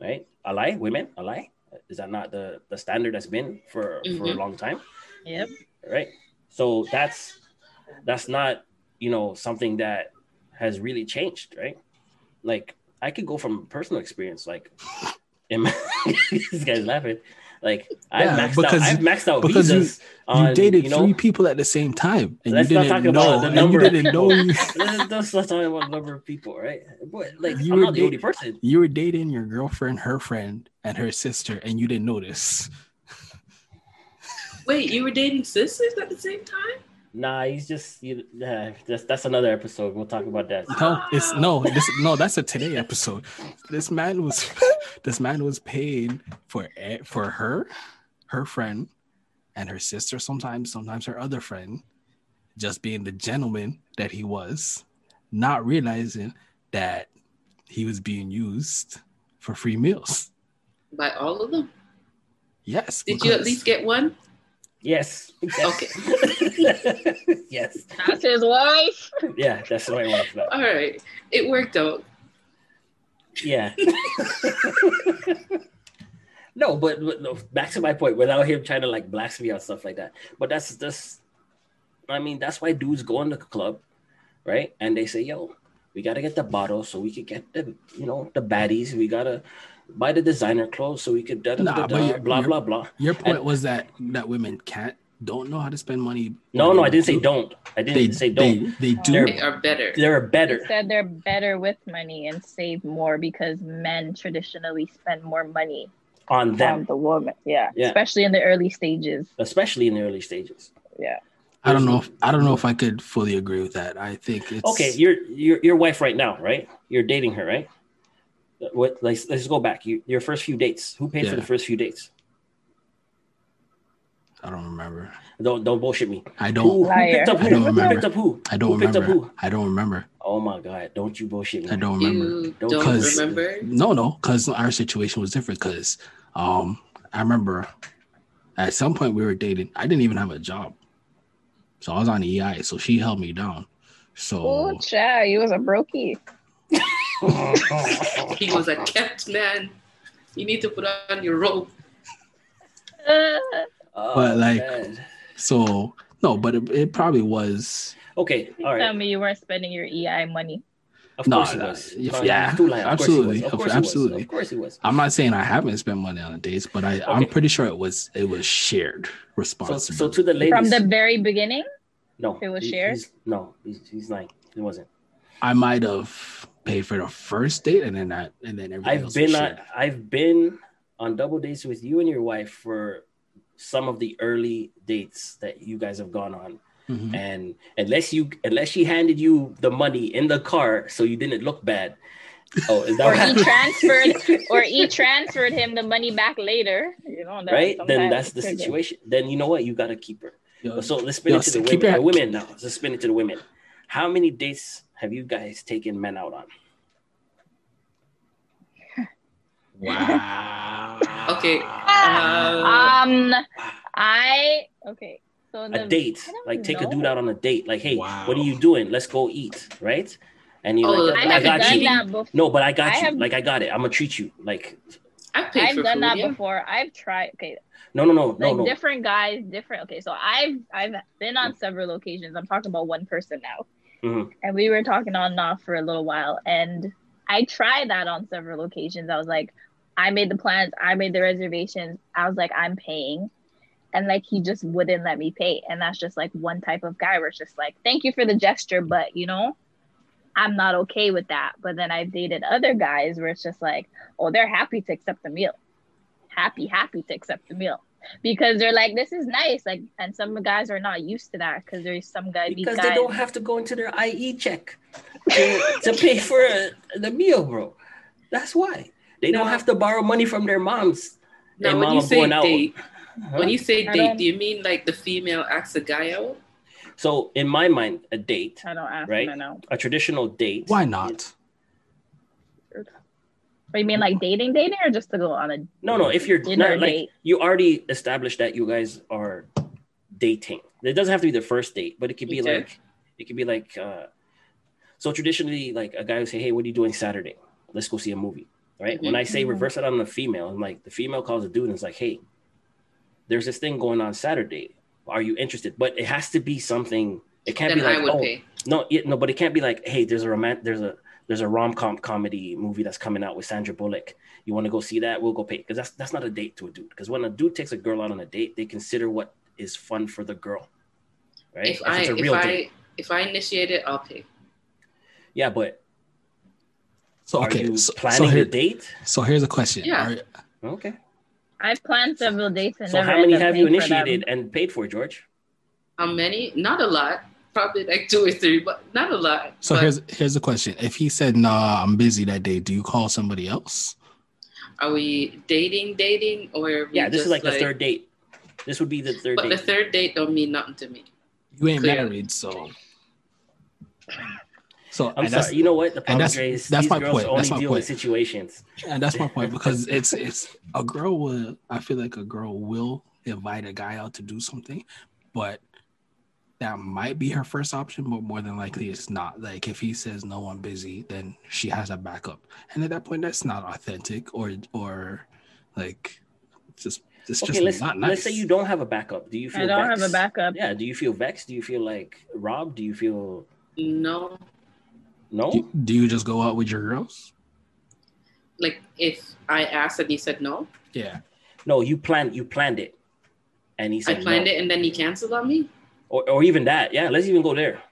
right? A lie, women, a lie. Is that not the the standard that's been for for a Mhm. long time? Yep. right so that's that's not you know something that has really changed right like i could go from personal experience like in my, this guy's laughing like i've Yeah, maxed out because- i've maxed out because you- visas You on, dated you know, three people at the same time, and Let's you didn't talk about know, the and you didn't know you, let's, let's not talk about number of people right but like You i'm were not the only person you were dating your girlfriend, her friend, and her sister, and you didn't notice. Wait, you were dating sisters at the same time? Nah he's just you, yeah, that's that's another episode we'll talk about that No, it's no, this no, that's a today episode. This man was this man was paid for e- for her, her friend, and her sister sometimes, sometimes her other friend, just being the gentleman that he was, not realizing that he was being used for free meals. By all of them? Yes. Did you at least get one? Yes Okay. yes That's his wife. yeah that's my wife now. All right. It worked out. Yeah. no, but, but no, back to my point, without him trying to like blast me out stuff like that. But that's that's I mean, that's why dudes go in the club, right? And they say, yo, we gotta get the bottle so we could get the you know the baddies. We gotta buy the designer clothes so we could da, da, Nah, da, but da, you're- blah you're- blah blah. Your point And- was that that women can't don't know how to spend money. No, no, I didn't say do. don't. I didn't They say don't. They, they do. They're- They are better. They're He better. said they're better with money and save more because men traditionally spend more money on on them, the woman. Yeah. Yeah. Especially in the early stages. especially in the early stages. Yeah. I don't know. If, I don't know if I could fully agree with that. I think it's Okay, your your your wife right now, right? You're dating her, right? What? Let's let's go back. You, your first few dates. Who paid for the first few dates? I don't remember. Don't don't bullshit me. I don't. who Liar. picked up I who? don't Who remember. picked up who? I don't who picked remember. up who? I don't remember. Oh my god! Don't you bullshit me? I don't remember. You Don't don't Because- remember? No, no, because our situation was different. Because um, I remember at some point we were dating. I didn't even have a job, so I was on the EI. So she held me down. So Oh, child, you was a brokey. He was a kept man. You need to put on your robe. Uh, Oh, But, like, man. so no, but it, it probably was. okay, all Tell right. me you weren't spending your EI money. Of No, course he no, was. if- yeah, he's too lying. Of absolutely, was. Of of- course absolutely. Of course he was. I'm not saying I haven't spent money on dates, but I, I'm pretty sure it was it was shared responsibility. so to the ladies, From the very beginning? no, it was he- shared? he's- no, he's, he's lying. It wasn't. I might have paid for the first date and then that and then everything I've else been on. I've been on double dates with you and your wife for some of the early dates that you guys have gone on. Mhm. And unless you unless she handed you the money in the car so you didn't look bad. Oh, is that Or what he transferred or he transferred him the money back later. You know, that right? Then that's the triggers. situation. Then you know what? You gotta keep her. Yo, So let's spin Yo, it to the women, your- the women now. Let's spin it to the women. How many dates have you guys taken men out on? wow. Okay. Ah, um I okay. So a the, date. Like take a dude out on a date. Like, hey, Wow. what are you doing? Let's go eat, right? And you're Oh, like, I I have got done you. that before. No, but I got I you. have- Like I got it. I'm gonna treat you. Like I've paid I've for done food. that yeah. before. I've tried. Okay, no, no, no, no, like no. different guys, different. Okay, so I've I've been on several occasions. I'm talking about one person now, Mhm. and we were talking on and off for a little while, and I tried that on several occasions. I was like, I made the plans, I made the reservations. I was like, I'm paying, and like he just wouldn't let me pay, and that's just like one type of guy where it's just like, thank you for the gesture, but you know. I'm not okay with that. But then I've dated other guys where it's just like, oh, they're happy to accept the meal. Happy, happy to accept the meal because they're like, this is nice. Like, and some guys are not used to that because there's some guys because guys, they don't have to go into their IE check to, to pay for uh, the meal, bro. That's why they don't have to borrow money from their moms. Now, Hey, when you say going out. date, Huh? when you say date, don't- you mean like the female asks a guy out? So in my mind, a date, I don't ask Right. men out. a traditional date. Why not? But you mean like dating, dating, or just to go on a No, no. If you're dinner not like date? you already established that you guys are dating. It doesn't have to be the first date, but it could be You like it could be like uh so traditionally like a guy would say, Hey, what are you doing Saturday? Let's go see a movie. Right. When I say Mhm. reverse it on the female, I'm like the female calls a dude and it's like, Hey, there's this thing going on Saturday. Are you interested? But it has to be something it can't Then be like I would oh pay. no, yeah, no, but it can't be like, hey, there's a romantic, there's a there's a rom com comedy movie that's coming out with Sandra Bullock. You want to go see that? We'll go pay because that's that's not a date to a dude. Because when a dude takes a girl out on a date, they consider what is fun for the girl, right? If I it's a if I date, if I initiate it, I'll pay. yeah. But So are okay, you so, planning so, the here, date? so here's a question. Yeah. Are- Okay. I've planned several dates and So never how many have you paying for them. initiated and paid for, George? How many? Not a lot. Probably like two or three, but not a lot. so But here's here's the question. If he said, "Nah, I'm busy that day," do you call somebody else? are we dating, dating, or are we Yeah, this is just like, the third date. This would be the third But date. the third date don't mean nothing to me. You ain't Clear. married, so. So I'm and that's, sorry. You know what? The and problem that's- is that's these my girls point. only That's my deal point. with situations. and that's my point because it's it's a girl will I feel like a girl will invite a guy out to do something, but that might be her first option, but more than likely it's not. Like if he says no, I'm busy, then she has a backup, and at that point, that's not authentic or or like just it's Okay, just let's not nice. let's say you don't have a backup. Do you feel I don't have a backup. Yeah. Do you feel vexed? Do you feel like robbed? Do you feel No, no? do, do you just go out with your girls? like if I asked and he said no, Yeah, No, you planned you planned it, and he said. I said planned no. it and then he canceled on me. Or or even that. Yeah, let's even go there.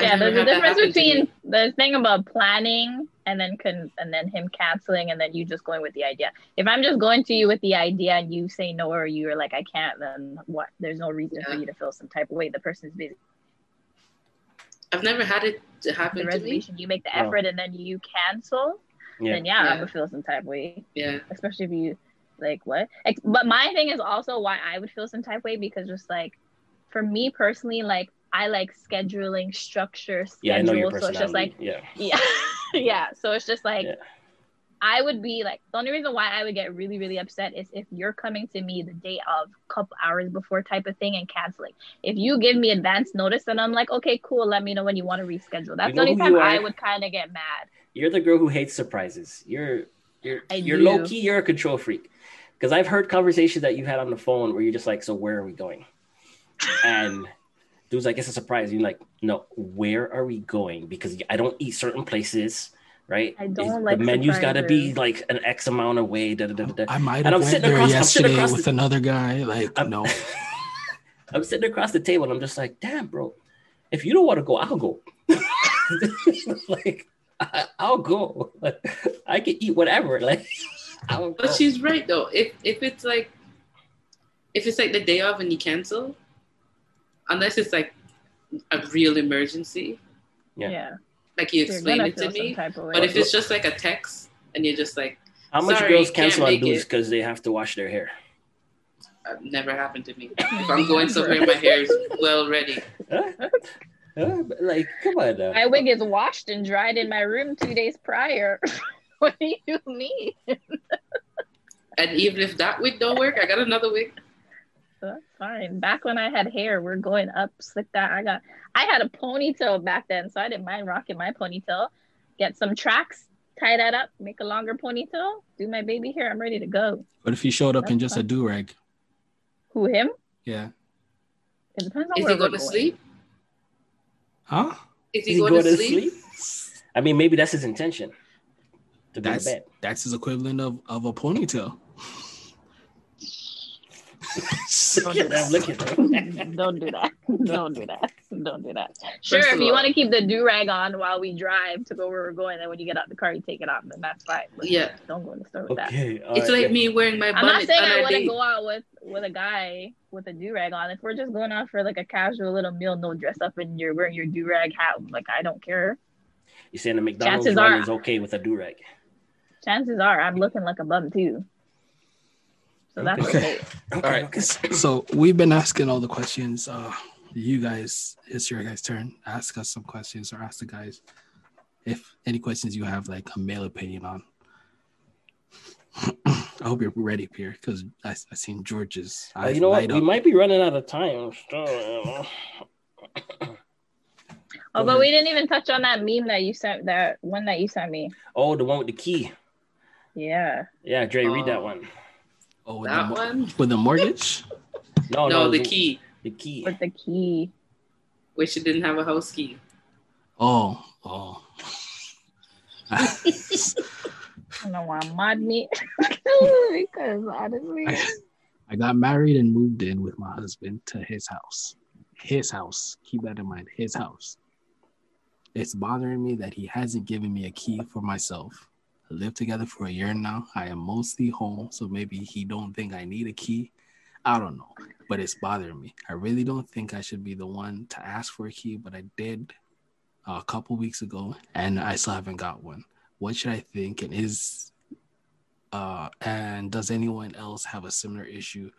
Yeah, there's a difference happen to me. between the thing about planning and then con- and then him canceling and then you just going with the idea. If I'm just going to you with the idea and you say no or you're like I can't, then what? There's no reason for you to feel some type of way. The person's busy. I've never had it to The happen to me. reservation, you make the No. effort and then you cancel. Yeah. Then yeah, Yeah. I'm gonna feel some type of way. Yeah, especially if you like what but my thing is also why i would feel some type of way because just like for me personally like i like scheduling structure schedule. Yeah, I know your so it's just like yeah. yeah yeah so it's just like Yeah. i would be like the only reason why i would get really really upset is if you're coming to me the day of a couple hours before type of thing and canceling if you give me advance notice and i'm like okay cool let me know when you want to reschedule that's You the only time i would kind of get mad You're the girl who hates surprises. You're you're I you're do. low key. You're a control freak. Because I've heard conversations that you've had on the phone where you're just like, so where are we going? And dude's like, it's a surprise. You're like, no, where are we going? Because I don't eat certain places, right? I don't It's- like the menu's got to be like an X amount away. Da, da, da, da, da. I might have I'm went sitting there across- I'm yesterday with the- another guy. Like I'm, no, I'm sitting across the table and I'm just like, damn, bro, if you don't want to go, I'll go. like, I, I'll go. Like, I can eat whatever. Like, I'll go. but she's right though. If if it's like if it's like the day of and you cancel, unless it's like a real emergency, Yeah. yeah, like you explain it to me. type of way. But if it's just like a text and you're just like, How much girls cancel on dudes because they have to wash their hair? uh, never happened to me. If I'm going somewhere, my hair is well ready. Huh? Huh? Like, come on now. My wig is washed and dried in my room two days prior. what do you mean? And even if that wig don't work, I got another wig. So that's fine. Back when I had hair, we're going up, slick that. I got, I had a ponytail back then, so I didn't mind rocking my ponytail. Get some tracks, tie that up, make a longer ponytail, do my baby hair. I'm ready to go. But if he showed up in That's just a fine. do rag, Who him? yeah, It depends on Is where he going to going. sleep? huh? Is he, Is he going, to sleep? I mean, maybe that's his intention. To go to That's bed. that's his equivalent of of a ponytail. Don't do that. look at him. Don't do that. Don't do that. Don't do that. Sure, First if you want to keep the do rag on while we drive to go where we're going, then when you get out the car, you take it off, then that's fine. But Yeah. don't go in the store with that. Okay. all It's right. like me wearing my I'm not saying I our want to go out with with a guy with a do rag on. If we're just going out for like a casual little meal, no dress up, and you're wearing your do rag hat, like I don't care. You're saying the McDonald's Chances run are- is okay with a do rag. Chances are I'm looking like a bum too. So that's Okay. okay. All right. So we've been asking all the questions. Uh, you guys, it's your guys' turn. Ask us some questions or ask the guys if any questions you have, like a male opinion on. I hope you're ready, Pierre, because I, I seen George's. Uh, you know what? light We might be running out of time. Still, you know. Oh, Go but ahead. we didn't even touch on that meme that you sent. That one that you sent me. Oh, the one with the key. Yeah. Yeah, Dre, read that Oh. one. Oh, with That the, one? with the mortgage. No, no, no, the key, The key. With the key. where she didn't have a house key. Oh, oh. I don't want to mod me because honestly, I got married and moved in with my husband to his house. His house. Keep that in mind. His house. It's bothering me that he hasn't given me a key for myself. I live together for a year now. I am mostly home, so maybe he don't think I need a key. I don't know, but it's bothering me. I really don't think I should be the one to ask for a key, but I did a couple weeks ago, and I still haven't got one. What should I think? And is uh and does anyone else have a similar issue?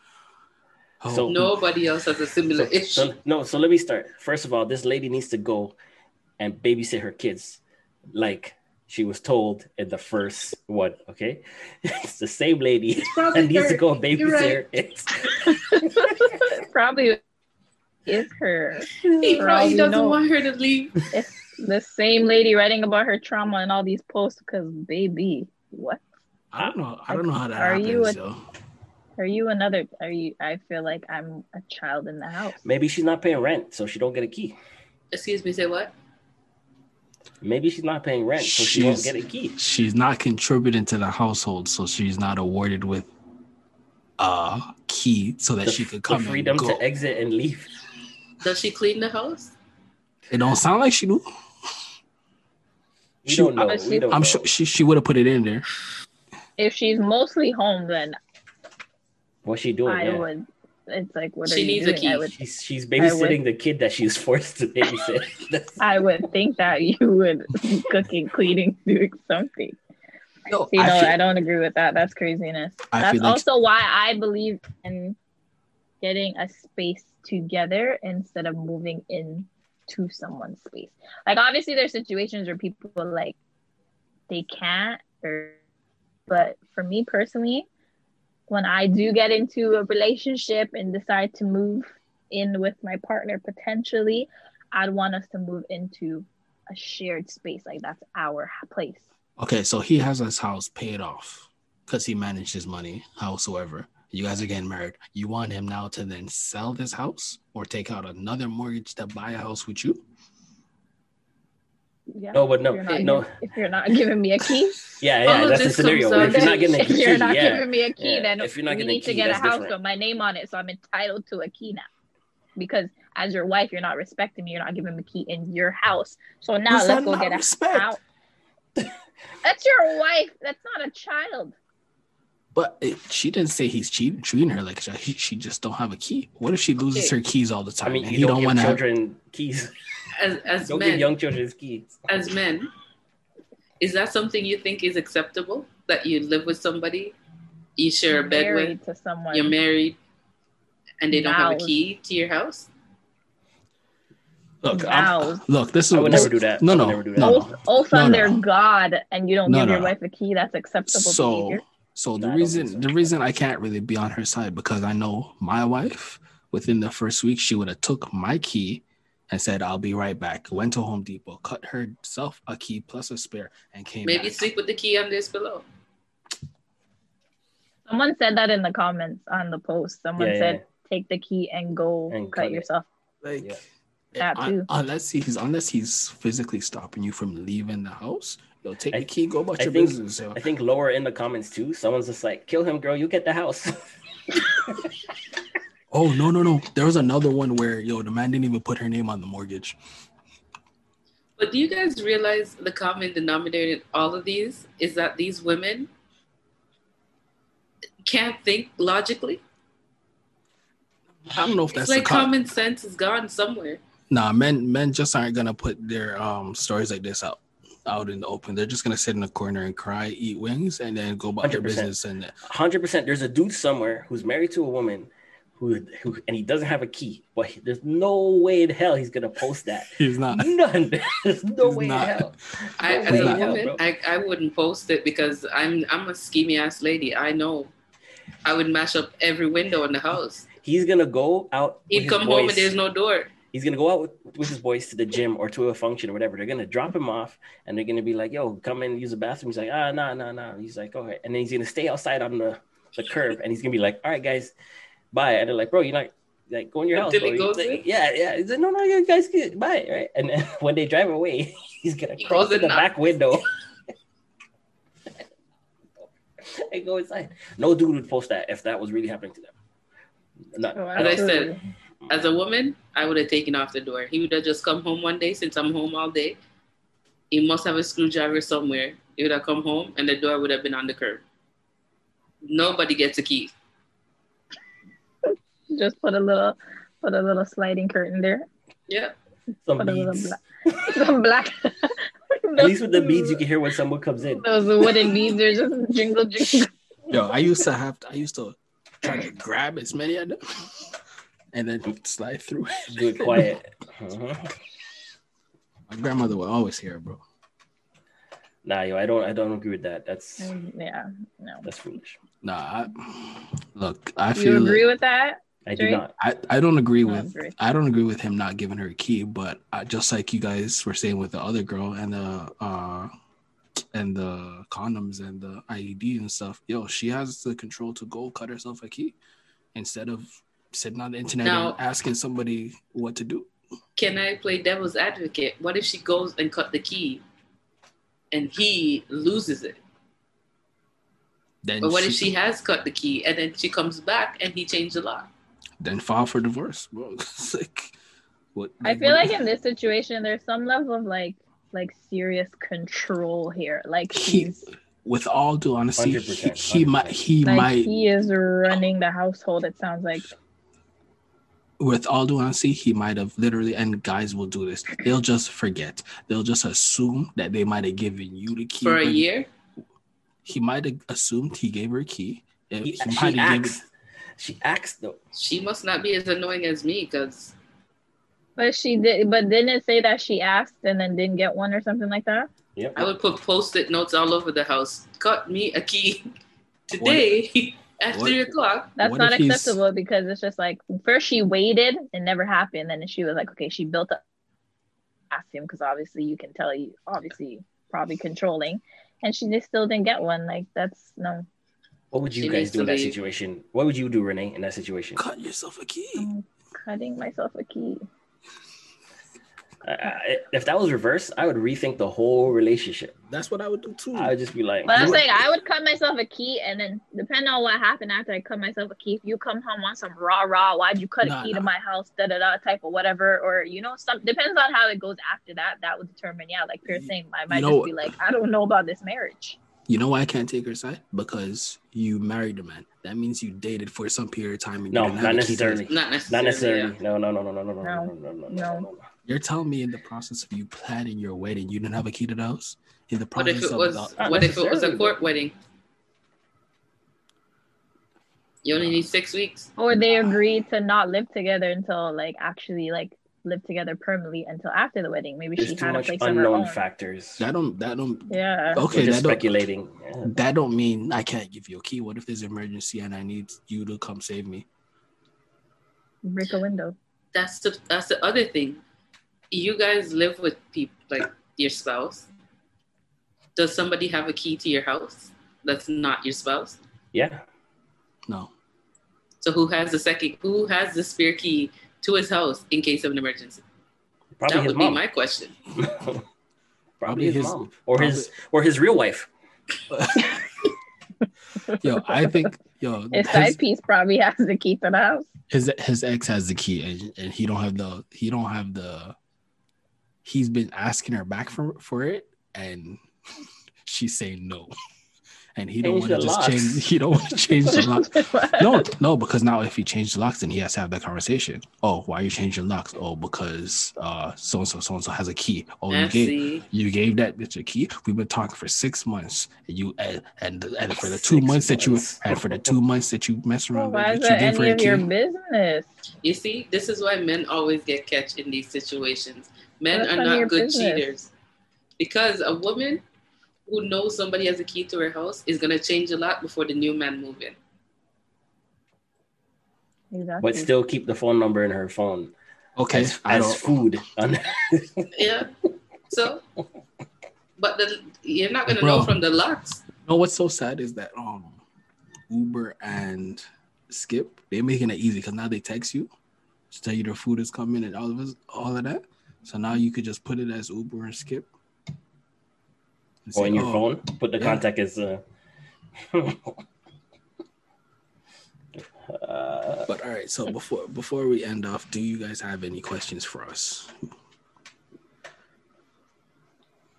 Oh, So- Nobody else has a similar So, issue. so- no, so let me start. First of all, this lady needs to go and babysit her kids like she was told in the first one. Okay, it's the same lady probably that needs to go and babysit You're right. probably is her. he For probably we doesn't know. want her to leave. It's the same lady writing about her trauma and all these posts. Because baby, what I don't know. I don't know how that Are happens, you a- yo. are you? Another? Are you? I feel like I'm a child in the house. Maybe she's not paying rent, so she don't get a key. Excuse me, say what? Maybe she's not paying rent, so she won't She's- get a key. She's not contributing to the household, so she's not awarded with a key so that The, she could the come freedom and go. to exit and leave. Does she clean the house? It don't sound like she do. We She- don't know. Obviously- We don't I'm know. sure she, she would have put it in there. If she's mostly home, then What's she doing? I Yeah. would. It's like what She are needs you a doing? I key. would. She's she's I babysitting the kid that she's forced to babysit. I would think that you would be cooking, cleaning, doing something. No, You know, I I, don't agree with that. That's craziness. I That's feel like also why I believe in getting a space together instead of moving in to someone's space. Like obviously there's situations where people like they can't or but for me personally, when I do get into a relationship and decide to move in with my partner potentially, I'd want us to move into a shared space. Like that's our place. okay, so he has his house paid off because he managed his money, howsoever. You guys are getting married. You want him now to then sell this house or take out another mortgage to buy a house with you? Yeah. no, but no, If you're not, no. if you're not giving me a key, Yeah, yeah, that's the this scenario. comes If you're down not getting a if you're not yeah. giving me a key, Yeah, then if you're not we getting a need to get a house different. with my name on it, so I'm entitled to a key now. Because as your wife, you're not respecting me. You're not giving me a key in your house. So now Is let's go not get a respect? house. That's your wife. That's not a child. But it, she didn't say he's cheating, treating her like she, she just don't have a key. What if she loses her keys all the time? I time mean, and you he don't, don't want to have? children keys. As as Don't men, give young children kids. as men, is that something you think is acceptable? That you live with somebody, you share a bed with, to someone. you're married, and they don't have a key to your house? Look, I'm- look, this is I would this- never do that. No, I would no, never do that. no, oath, oath No, under no. God, and you don't No, give your wife a key. That's acceptable So, behavior. so the No, reason so. the reason I can't really be on her side because I know my wife within the first week she would have took my key and said I'll be right back. Went to Home Depot, cut herself a key plus a spare, and came Maybe back. sleep with the key on this pillow. Someone said that in the comments on the post. Someone Yeah, said, "Take the key and go And cut cut yourself." Like, Yeah. Eh, that un- too. unless he's unless he's physically stopping you from leaving the house, yo, take I- the key, go about I your think- business. Yo. I think lower in the comments too, someone's just like, "Kill him, girl. You get the house." Oh no no no! There was another one where yo the man didn't even put her name on the mortgage. But do you guys realize the common denominator in all of these is that these women can't think logically? I don't know if that's It's the like com- common sense is gone somewhere. Nah, men men just aren't gonna put their um stories like this out out in the open. They're just gonna sit in a corner and cry, eat wings, and then go about their 100%. business. And Hundred percent. There's a dude somewhere who's married to a woman who, who and he doesn't have a key, but he- there's no way in hell he's gonna post that. He's not. None. There's no He's way not. in hell. I, No as way a in hell. I, I wouldn't post it because I'm I'm a schemy ass lady. I know. I would mash up every window in the house. He's gonna go out. He'd his come home and there's no door. He's gonna go out with, with his boys to the gym or to a function or whatever. They're gonna drop him off and they're gonna be like, "Yo, come in, use the bathroom." He's like, "Ah, no, no, no." He's like, "Okay," and then he's gonna stay outside on the the curb and he's gonna be like, "All right, guys, bye." And they're like, "Bro, you're not like go in your house." Until Bro. he goes like, yeah, yeah. He's like, "No, no, you guys can buy bye." Right, and then when they drive away, he's gonna He cross goes to the and back window. and go inside. No dude would post that if that was really happening to them. Not, Oh, As I said. As a woman, I would have taken off the door. He would have just come home one day since I'm home all day. He must have a screwdriver somewhere. He would have come home and the door would have been on the curb. Nobody gets a key. Just put a little, put a little sliding curtain there. Yeah. some Put beads. black, some black. At least with the beads, you can hear when someone comes in. Those wooden beads are just jingle jingle. Yo, I used to have. to, I used to try to grab as many of them, and then slide through. Do it quiet. Mhm. My grandmother would always hear, it, bro. Nah, yo, I don't, I don't agree with that. That's Yeah, no. that's foolish. Nah, I, look, I You feel agree it- with that? I do not. I, I don't agree I with agree. I don't agree with him not giving her a key, but I, just like you guys were saying with the other girl and the uh and the condoms and the IUD and stuff, yo, she has the control to go cut herself a key instead of sitting on the internet Now- and asking somebody what to do. Can I play devil's advocate? What if she goes and cut the key and he loses it? Then But what if she has cut the key and then she comes back and he changed the lock? Then file for divorce, bro? It's like what I feel what- like in this situation, there's some level of like, like serious control here. Like He- with all due honesty, he, 100%, he might he like might he is running the household. It sounds like with all due honesty, he might have literally, and guys will do this. They'll just forget. They'll just assume that they might have given you the key For a year? He might have assumed he gave her a key. He, he she might have given, acts. She acts though. She must not be as annoying as me because But she did, but didn't it say that she asked and then didn't get one or something like that? Yep. I would put post-it notes all over the house. Cut me a key today after What? three o'clock. That's not if he's- acceptable because it's just like first she waited, it never happened, then she was like, okay, she built up, asked him because obviously you can tell you obviously probably controlling, and she just still didn't get one. Like that's no, What would you She guys do in that leave. situation? What would you do, Renee, in that situation? cut yourself a key. I'm cutting myself a key. I, I, if that was reversed, I would rethink the whole relationship. That's what I would do too. I would just be like, But I'm saying I would cut myself a key, and then depending on what happened after I cut myself a key, if you come home on some rah rah, why'd you cut Nah, a key nah. to my house, da da da type of whatever, or you know, some depends on how it goes after that. That would determine, yeah, like Pierre's saying, I might know just be like, I don't know about this marriage. You know why I can't take her side? Because you married a man. That means you dated for some period of time. And No, you didn't not have a key to his- necessarily. Not necessarily. Not necessarily. yeah. No, no, no, no, no, no, no, no, No. no, no, no, no, No. no. You're telling me in the process of you planning your wedding, you didn't have a key to the house? In the What process if it of was? the- What if it was a court wedding? You only need six weeks. Or they agreed to not live together until like actually like live together permanently until after the wedding. Maybe There's she too had a much place of her unknown own. factors. that don't that don't Yeah. okay We're just that don't, speculating. Yeah. that don't mean I can't give you a key. What if there's an emergency and I need you to come save me? Break a window. That's the that's the other thing. You guys live with people like your spouse. Does somebody have a key to your house that's not your spouse? Yeah. No. So who has the second? Who has the spare key to his house in case of an emergency? Probably that his would be my question. probably Probably his, his- mom. Or his or his real wife. yo, I think yo His his, side piece probably has the key to the house. his his ex has the key and, and he don't have the he don't have the he's been asking her back for for it and she's saying no. And he don't want to just locks. change. He don't want to change the lock. No, no, because now if he changed the locks, then he has to have that conversation. Oh, why are you changing locks? Oh, because uh, so and so, so and so has a key. Oh, you And gave you gave that bitch a key. We've been talking for six months, and you and and, and for the two Six months that you months. and for the two months that you mess Well, around, why is with, that you gave any a of key. your business? you see, this is why men always get catch in these situations. Men That's are none of your not good business. cheaters because a woman who knows somebody has a key to her house is gonna change a lot before the new man move in. Exactly. but still keep the phone number in her phone Okay, as, as food. Yeah. So, but the, you're not gonna know from the locks. No, what's so sad is that um Uber and Skip they're making it easy because now they text you to tell you their food is coming and all of us all of that. So now you could just put it as Uber and Skip. And or say, in your "Oh, phone, put the yeah. contact as. Uh, uh, But all right, so before before we end off, do you guys have any questions for us?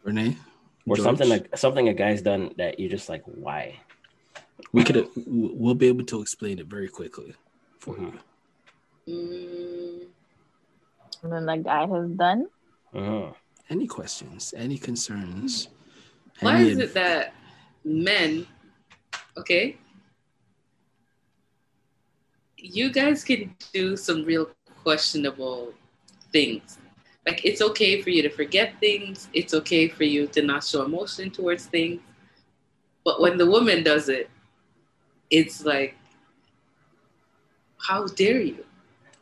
Renee? or George? something like something a guy's done that you're just like, why? we could we'll be able to explain it very quickly for you. Mm, And then that guy has done. Mhm. Any questions? Any concerns? Why is it that men, okay, you guys can do some real questionable things. Like it's okay for you to forget things. It's okay for you to not show emotion towards things. But when the woman does it, it's like, how dare you?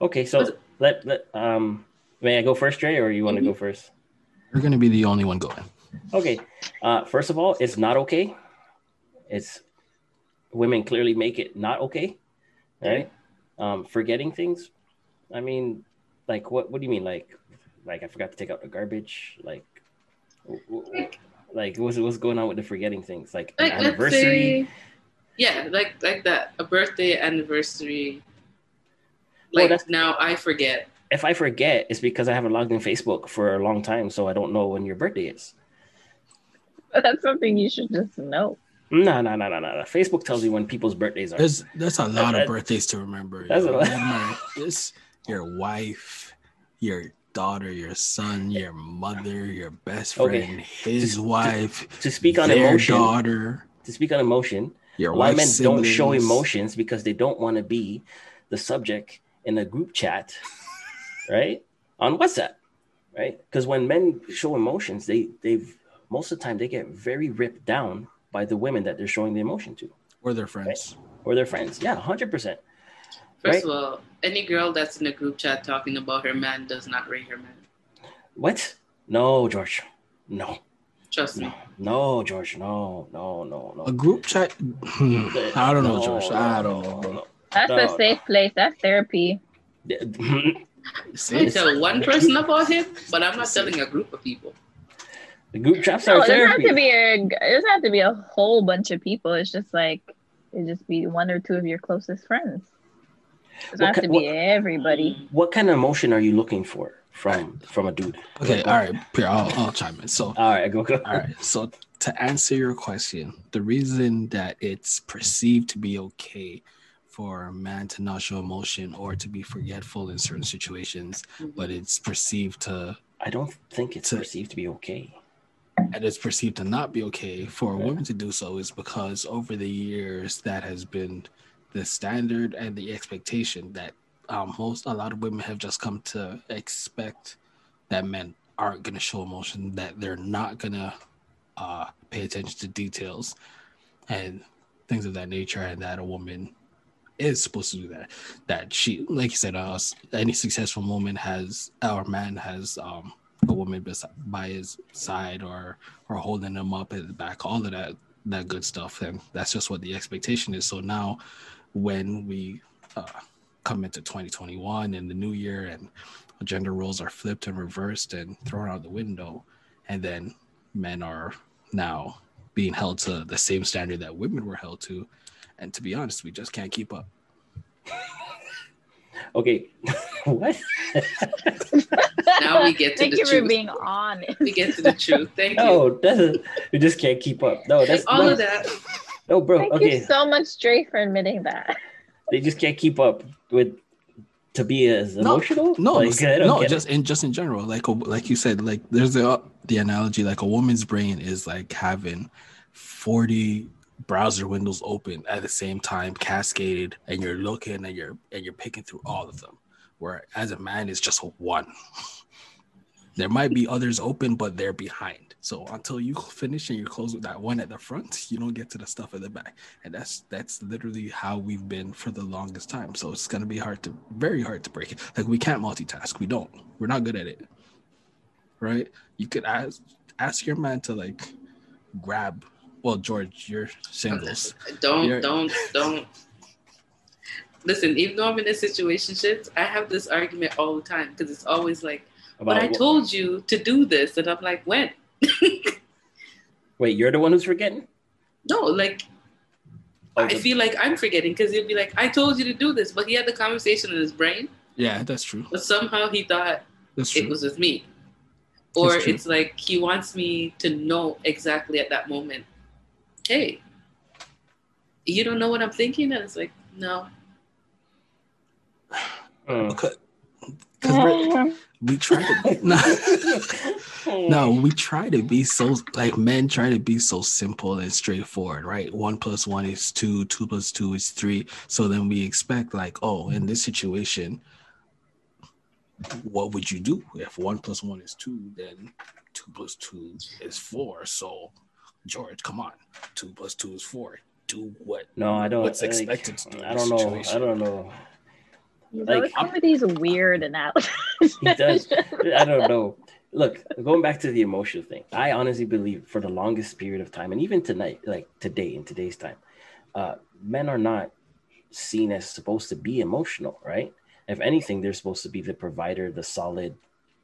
Okay, so Was- let, let um may I go first, Trey, or you want to go first? You're gonna be the only one going. Okay. Uh first of all, it's not okay. It's women clearly make it not okay. Right? Um forgetting things. I mean, like what what do you mean? Like like I forgot to take out the garbage, like w- like what's what's going on with the forgetting things? Like Like anniversary. say, yeah, like like that, a birthday anniversary. Like that's- now I forget. If I forget, it's because I haven't logged in Facebook for a long time, so I don't know when your birthday is. But that's something you should just know. No, no, no, no, no. no. Facebook tells you when people's birthdays are. There's that's a lot That- of birthdays to remember. That's yo. a lot. Remember this your wife, your daughter, your son, your mother, your best Okay. friend, his To- to- wife, to speak on their emotion, daughter, to speak on emotion, your a lot of men wife's don't show emotions because they don't want to be the subject in a group chat, right? On WhatsApp, right? Because when men show emotions, they they've most of the time they get very ripped down by the women that they're showing the emotion to or their friends. or their friends. Yeah, hundred percent. First Right. of all, any girl that's in a group chat talking about her man does not rate her man. What? No, George. No, Trust me. no, no, George. No, no, no, no. A group chat. I don't know, No, George. no, I don't know. That's No, a no. safe place. That's therapy. I tell one person about him, but I'm not telling a group of people. The group chats No, are it doesn't have to be a. It doesn't have to be a whole bunch of people. It's just like it just be one or two of your closest friends. It doesn't What have to ki- be everybody. What kind of emotion are you looking for from from a dude? Okay, all right, Pierre, I'll, I'll chime in. So, All right, go go. all right, so to answer your question, the reason that it's perceived to be okay for a man to not show emotion or to be forgetful in certain situations, mm-hmm. but it's perceived to I don't think it's To- perceived to be okay. And it's perceived to not be okay for a woman to do so is because over the years that has been the standard and the expectation that um, most a lot of women have just come to expect that men aren't going to show emotion that they're not going to uh, pay attention to details and things of that nature and that a woman is supposed to do that. That she like you said uh, any successful woman has our man has um a woman by his side or or holding him up at the back all of that that good stuff. And that's just what the expectation is. So now when we uh, come into 2021 and the new year and gender roles are flipped and reversed and thrown out the window and then men are now being held to the same standard that women were held to. And to be honest we just can't keep up Okay, what? Now we get to Thank the you for being honest. We get to the truth. Thank you. No, that's you just can't keep up. No, that's all no, of that. No, bro. Thank okay, you so much, Dre, for admitting that. they just can't keep up with to be as emotional. No, Like, no, get it. just in just in general, like like you said, like there's the the analogy, like a woman's brain is like having forty browser windows open at the same time, cascaded, and you're looking and you're and you're picking through all of them. Where as a man, it's just one. There might be others open, but they're behind. So until you finish and you close with that one at the front, you don't get to the stuff at the back. And that's that's literally how we've been for the longest time. So it's gonna be hard to very hard to break it. Like we can't multitask. We don't. We're not good at it. Right? You could ask ask your man to like grab well, George, you're singles. Don't, You're- don't, don't. Listen, even though I'm in a situation, I have this argument all the time because it's always like, but I what- told you to do this. And I'm like, when? Wait, you're the one who's forgetting? No, like, Oh, I the- feel like I'm forgetting because he'll be like, I told you to do this. But he had the conversation in his brain, Yeah, that's true. but somehow he thought it was with me. Or it's like he wants me to know exactly at that moment, hey, you don't know what I'm thinking? And it's like, no. Mm. We're- we try to no, no, we try to be so like men try to be so simple and straightforward, right? One plus one is two, two plus two is three. So then we expect like, oh, in this situation, what would you do if one plus one is two? Then two plus two is four. So George, come on, two plus two is four. Do what? No, I don't. What's like, expected to do in I don't know. situation? I don't know. He's Like, always come with these weird analogies. He does. I don't know. Look, going back to the emotional thing, I honestly believe for the longest period of time, and even tonight, like today in today's time, uh, men are not seen as supposed to be emotional, right? If anything, they're supposed to be the provider, the solid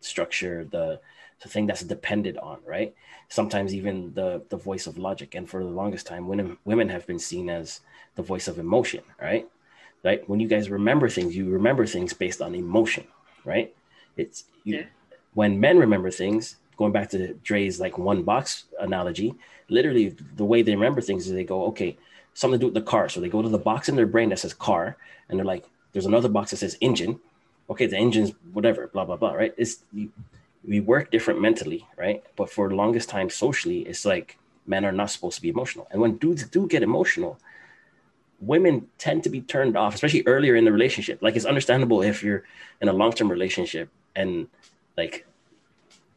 structure, the the thing that's depended on, right? Sometimes even the the voice of logic. And for the longest time, women women have been seen as the voice of emotion, right? Right? When you guys remember things, you remember things based on emotion, right? It's you, Yeah. when men remember things. Going back to Dre's like one box analogy, literally the way they remember things is they go, okay, something to do with the car. So they go to the box in their brain that says car, and they're like, there's another box that says engine. Okay, the engine's whatever, blah blah blah. Right? It's you, we work different mentally, right? But for the longest time, socially, it's like men are not supposed to be emotional, and when dudes do get emotional, women tend to be turned off, especially earlier in the relationship. Like it's understandable if you're in a long term relationship and like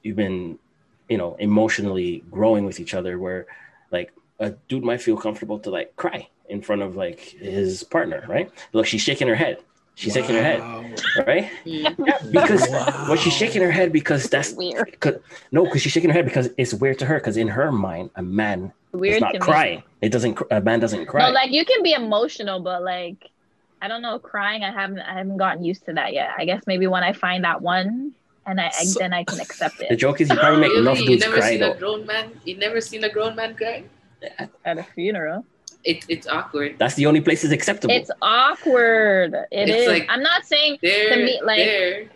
you've been, you know, emotionally growing with each other, where like a dude might feel comfortable to like cry in front of like his partner, right? Look, she's shaking her head. She's shaking her head, right? Mm. Because Wow. well, she's shaking her head because that's weird. Cause, no, because she's shaking her head because it's weird to her. Because in her mind, a man Weird does not to me. It doesn't. A man doesn't cry. No, like you can be emotional, but like I don't know, crying. I haven't I haven't gotten used to that yet. I guess maybe when I find that one, and I, I So- then I can accept it. the joke is you probably make enough Really? You dudes never cry seen though. a grown man? You never seen a grown man cry? at a funeral. It, it's awkward. That's the only place it's acceptable. It's awkward. It It's is. like- I'm not saying To me, like- there.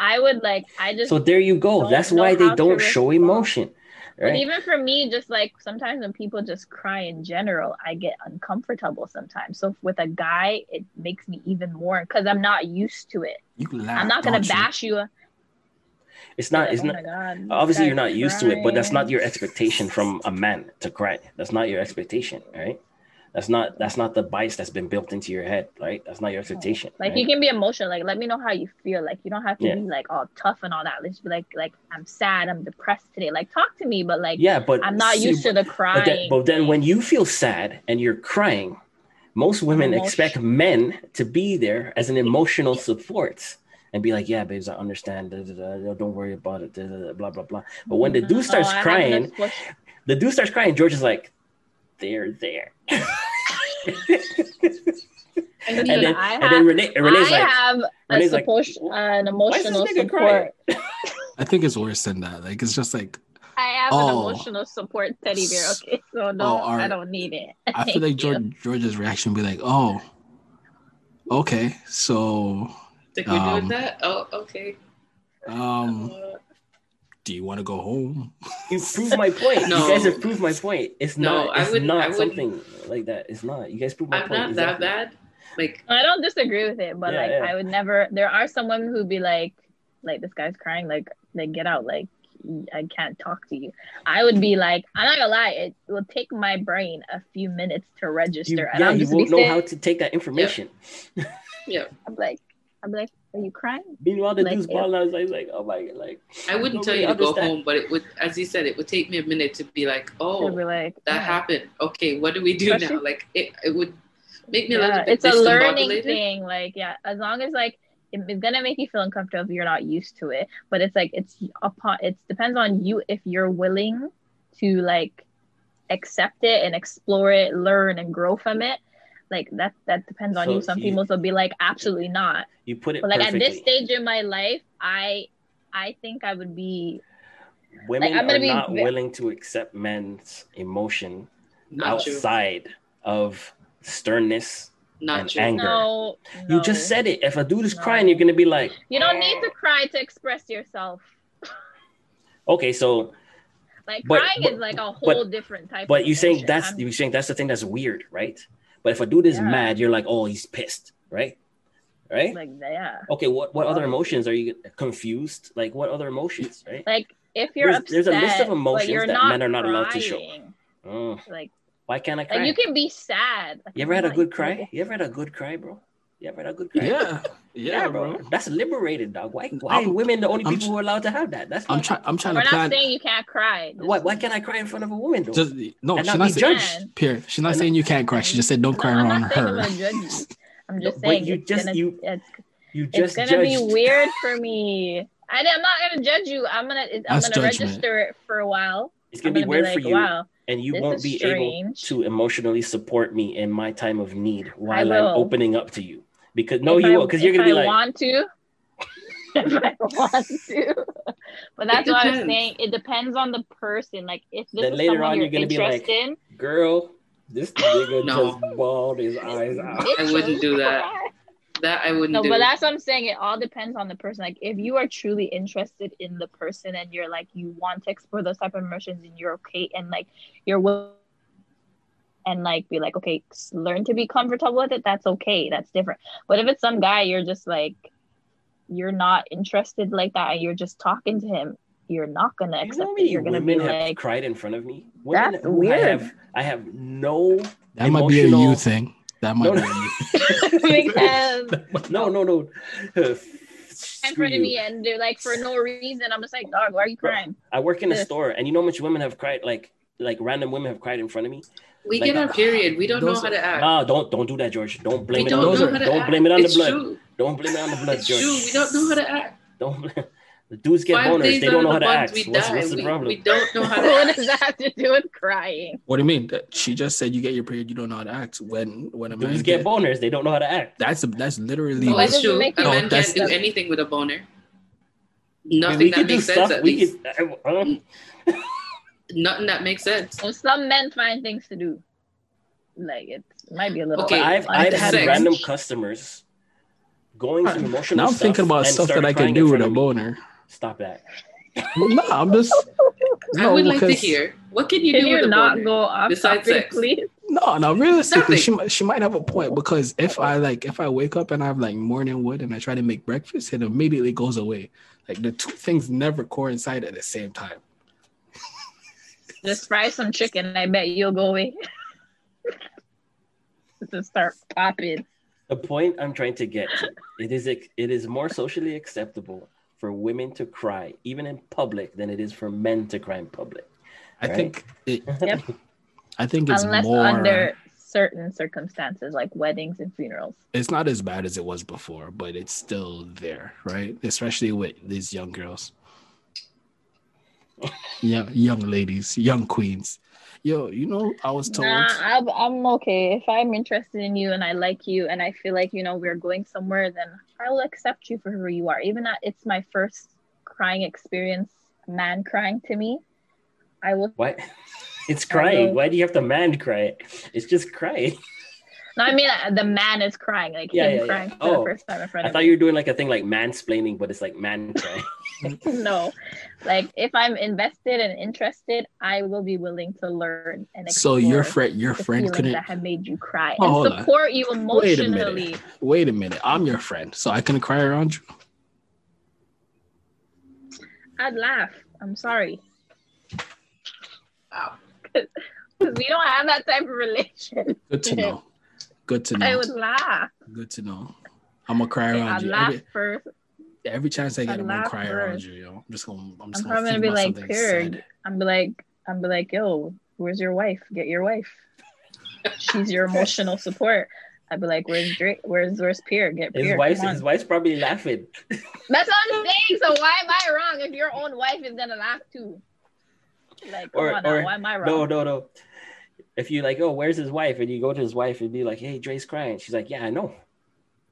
I would like. I just. so there you go. That's why they don't show respond. emotion, But right? even for me, just like sometimes when people just cry in general, I get uncomfortable sometimes. So with a guy, it makes me even more because I'm not used to it. You laugh. I'm not gonna don't you? bash you. It's not. It's oh not. my God, Obviously, you're not used to it, but that's not your expectation from a man to cry. That's not your expectation, right? That's not. That's not the bias that's been built into your head, right? That's not your expectation. Like right? you can be emotional. Like let me know how you feel. Like you don't have to Yeah. be like all tough and all that. Let's be like like I'm sad. I'm depressed today. Like talk to me, but like yeah, but I'm not see, used to the But crying. then, but then when you feel sad and you're crying, most women Emotion- expect men to be there as an emotional support and be like, "Yeah, babes, I understand. da, da, da, don't worry about it." blah blah blah. But when the mm-hmm. dude starts oh, haven't crying, the dude starts crying. George is like, "They're there." And and then, I and have, then Renee, Renee's I like, have Renee's like, support, uh, an emotional support. I think it's worse than that. Like it's just like I have Oh. an emotional support teddy bear. Okay, so no, all I don't need it. I feel like. George, George's reaction would be like, "Oh, okay, so Think we're Um, doing that? Oh, okay. um, Uh, do you want to go home? You proved my point. No. You guys have proved my point. It's No, not. I wouldn't- I wouldn't- something like that. It's not. You guys proved my point. I'm point. not that bad. Like I don't disagree with it, but Yeah, like yeah. I would never. There are some women who'd be like, like this guy's crying, like, like get out, like I can't talk to you. I would be like, I'm not gonna lie, it will take my brain a few minutes to register, You, and yeah, I'll you just won't know sitting, how to take that information. Yeah. I'm like, I'm like, are you crying? Meanwhile, the Like, dude's if- balling. I was like, oh my like I wouldn't tell nobody you to go home, but it would, as you said, it would take me a minute to be like, oh, be like, that "Oh." happened. Okay, what do we do Especially- now? Like it, it would make me a little bit it's a learning thing. Like, yeah, as long as like it's gonna make you feel uncomfortable if you're not used to it. But it's like it's upon it depends on you if you're willing to like accept it and explore it, learn and grow from it. Like that that depends on So you. Some you- people will be like, absolutely not. You put it But like perfectly. at this stage in my life, I I think I would be Women I'm are be not ve- willing to accept men's emotion Not true. outside of sternness. Not and true. anger. no, You no. just said it. If a dude is No. crying, you're gonna be like, you don't need oh. to cry to express yourself. okay, so Like But- crying but- is like a but- whole different type. but of you're saying that's I'm- you're saying that's the thing that's weird, right? But if a dude is Yeah. mad, you're like, oh, he's pissed, right? Right? like yeah. okay, what what other emotions are you confused? Like what other emotions, right? Like if you're There's- upset, there's a list of emotions that men are not allowed to show. Oh, Like, why can't I cry? like you can be sad. Like, You ever had a good cry? You ever had a good cry, bro? You ever had a good cry? Yeah, yeah, bro. bro. That's liberated, dog. Why? Why I'm- are women the only I'm people tr- who are allowed to have that? That's I'm not- trying. I'm trying to. We're not plan. saying you can't cry. Just- Why? Why can't I cry in front of a woman? Though? Just no, And she's not not saying. judged. Pierre, she's not And- saying you can't cry. She just said don't No, cry I'm around not saying I'm her. gonna judge you. I'm just but saying you it's just- gonna, you it's, you it's gonna judged. be weird for me. I, I'm not gonna judge you. I'm gonna I'm That's gonna judgment. register it for a while. It's I'm gonna be weird be for like, you, wow, and you this won't is be able to emotionally support me in my time of need while I'm opening up to you. Because no, if you I- won't. Because you're gonna be I like, want to. if I want to. But that's what I'm saying. It depends on the person. Like if this Then is later someone on, you're, you're gonna be like, in, "Girl, this nigga No. just bawled his eyes out." I wouldn't do that. That I wouldn't No, do. but that's what I'm saying. It all depends on the person. Like if you are truly interested in the person and you're like you want to explore those type of emotions and you're okay and like you're will and like be like okay, learn to be comfortable with it. That's okay. That's different. But if it's some guy you're just like you're not interested like that and you're just talking to him, you're not gonna You accept know it. You're gonna women be have like cried in front of me? Women That's who I weird. have, I have no. That might be a you thing. That might No, be no. a you. because No, no, no. in front of me and they're like for no reason. I'm just like, dog, why are you crying? I work in a This. store, and you know how much women have cried, like like random women have cried in front of me. we like, get our period. We don't know those how to act. Ah, don't don't do that, George. Don't blame we it on don't the know how to don't act. blame it on it's the blood. True. Don't blame it on the blood, It's George. true. We don't know how to act. Don't blame. The dudes get Five boners. They don't know of how to act. What's, what's the we, problem? we don't know how to what act. does that have to do with crying? What do you mean? She just said you get your period. You don't know how to act. When when a man Dudes get get, boners. They don't know how to act. that's that's literally. Why does it true. make A you- man can't do anything with a boner. Nothing that could do makes sense. At We least. could. Nothing that makes sense. Well, some men find things to do. Like it might be a little. Okay, I've I've had Sex. random customers going through emotional. Now I'm thinking about stuff that I can do with a of boner. Stop that. no, I'm just. I would like to hear. What can you Can do with you a not boner? go off besides topic, sex? please? No, no. Realistically, Nothing. she she might have a point because if I like if I wake up and I have like morning wood and I try to make breakfast, it immediately goes away. Like the two things never coincide at the same time. Just fry some chicken. I bet you'll go away. Just start popping. The point I'm trying to get to, it is it is more socially acceptable for women to cry even in public than it is for men to cry in public. I Right. think it, Yep. I think it's Unless more. under certain circumstances, like weddings and funerals. It's not as bad as it was before, but it's still there, right? Especially with these young girls, young young ladies, young queens. Yo, you know, I was told. Nah, I'm, I'm okay. If I'm interested in you and I like you and I feel like you know we're going somewhere, then I will accept you for who you are. Even that it's my first crying experience, man crying to me, I will. What? It's crying. will- Why do you have to man cry? It's just crying. No, I mean uh, the man is crying, like Yeah, him yeah, yeah. crying for Oh, the first time in front I thought me. you were doing like a thing like mansplaining, but it's like man crying. no, like if I'm invested and interested, I will be willing to learn and So your friend, your friend couldn't. that have made you cry Oh, and on. support you Wait a minute. Wait a minute. I'm your friend, so I can cry around you. I'd laugh. I'm sorry. Wow. Because we don't have that type of relation. Good to know. Good to know. I would laugh. Good to know. I'm gonna cry around you. I'd you laugh every, first. Every chance I get. I'd I'm gonna laugh cry around you. Yo, I'm just gonna. I'm just I'm just probably gonna gonna be like, something Purg. sad. I'm be like, I'm be like, yo, where's your wife? Get your wife. She's your emotional support. I'd be like, where's Drake? Where's where's Pierre? Get His Pierre. wife's come his wife's probably laughing. That's what I'm saying. So why am I wrong if your own wife is gonna laugh too? Like, come Or- on now, or- why am I wrong? No, no, no. If you like, oh, where's his wife? And you go to his wife and be like, hey, Dre's crying. She's like, yeah, I know.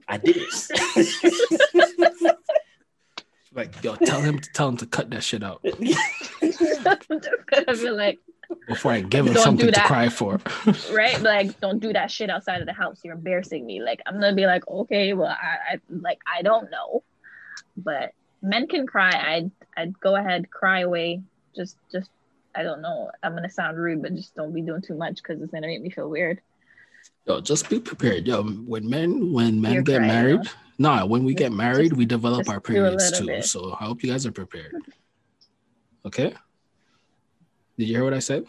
I did it. Like, yo, tell him to tell him to cut that shit out like, before I give him Don't something to cry for. right? Like, don't do that shit outside of the house. You're embarrassing me. Like, I'm gonna be like, okay, well, I, I like, I don't know, but men can cry. I'd, I'd go ahead, cry away. Just, just, I don't know. I'm gonna sound rude, but just don't be doing too much because it's gonna make me feel weird. Yo, just be prepared. Yo, when men when men You're get crying, married, huh? nah, when we get married, just- we develop our periods too. bit. So I hope you guys are prepared. Okay. Did you hear what I said?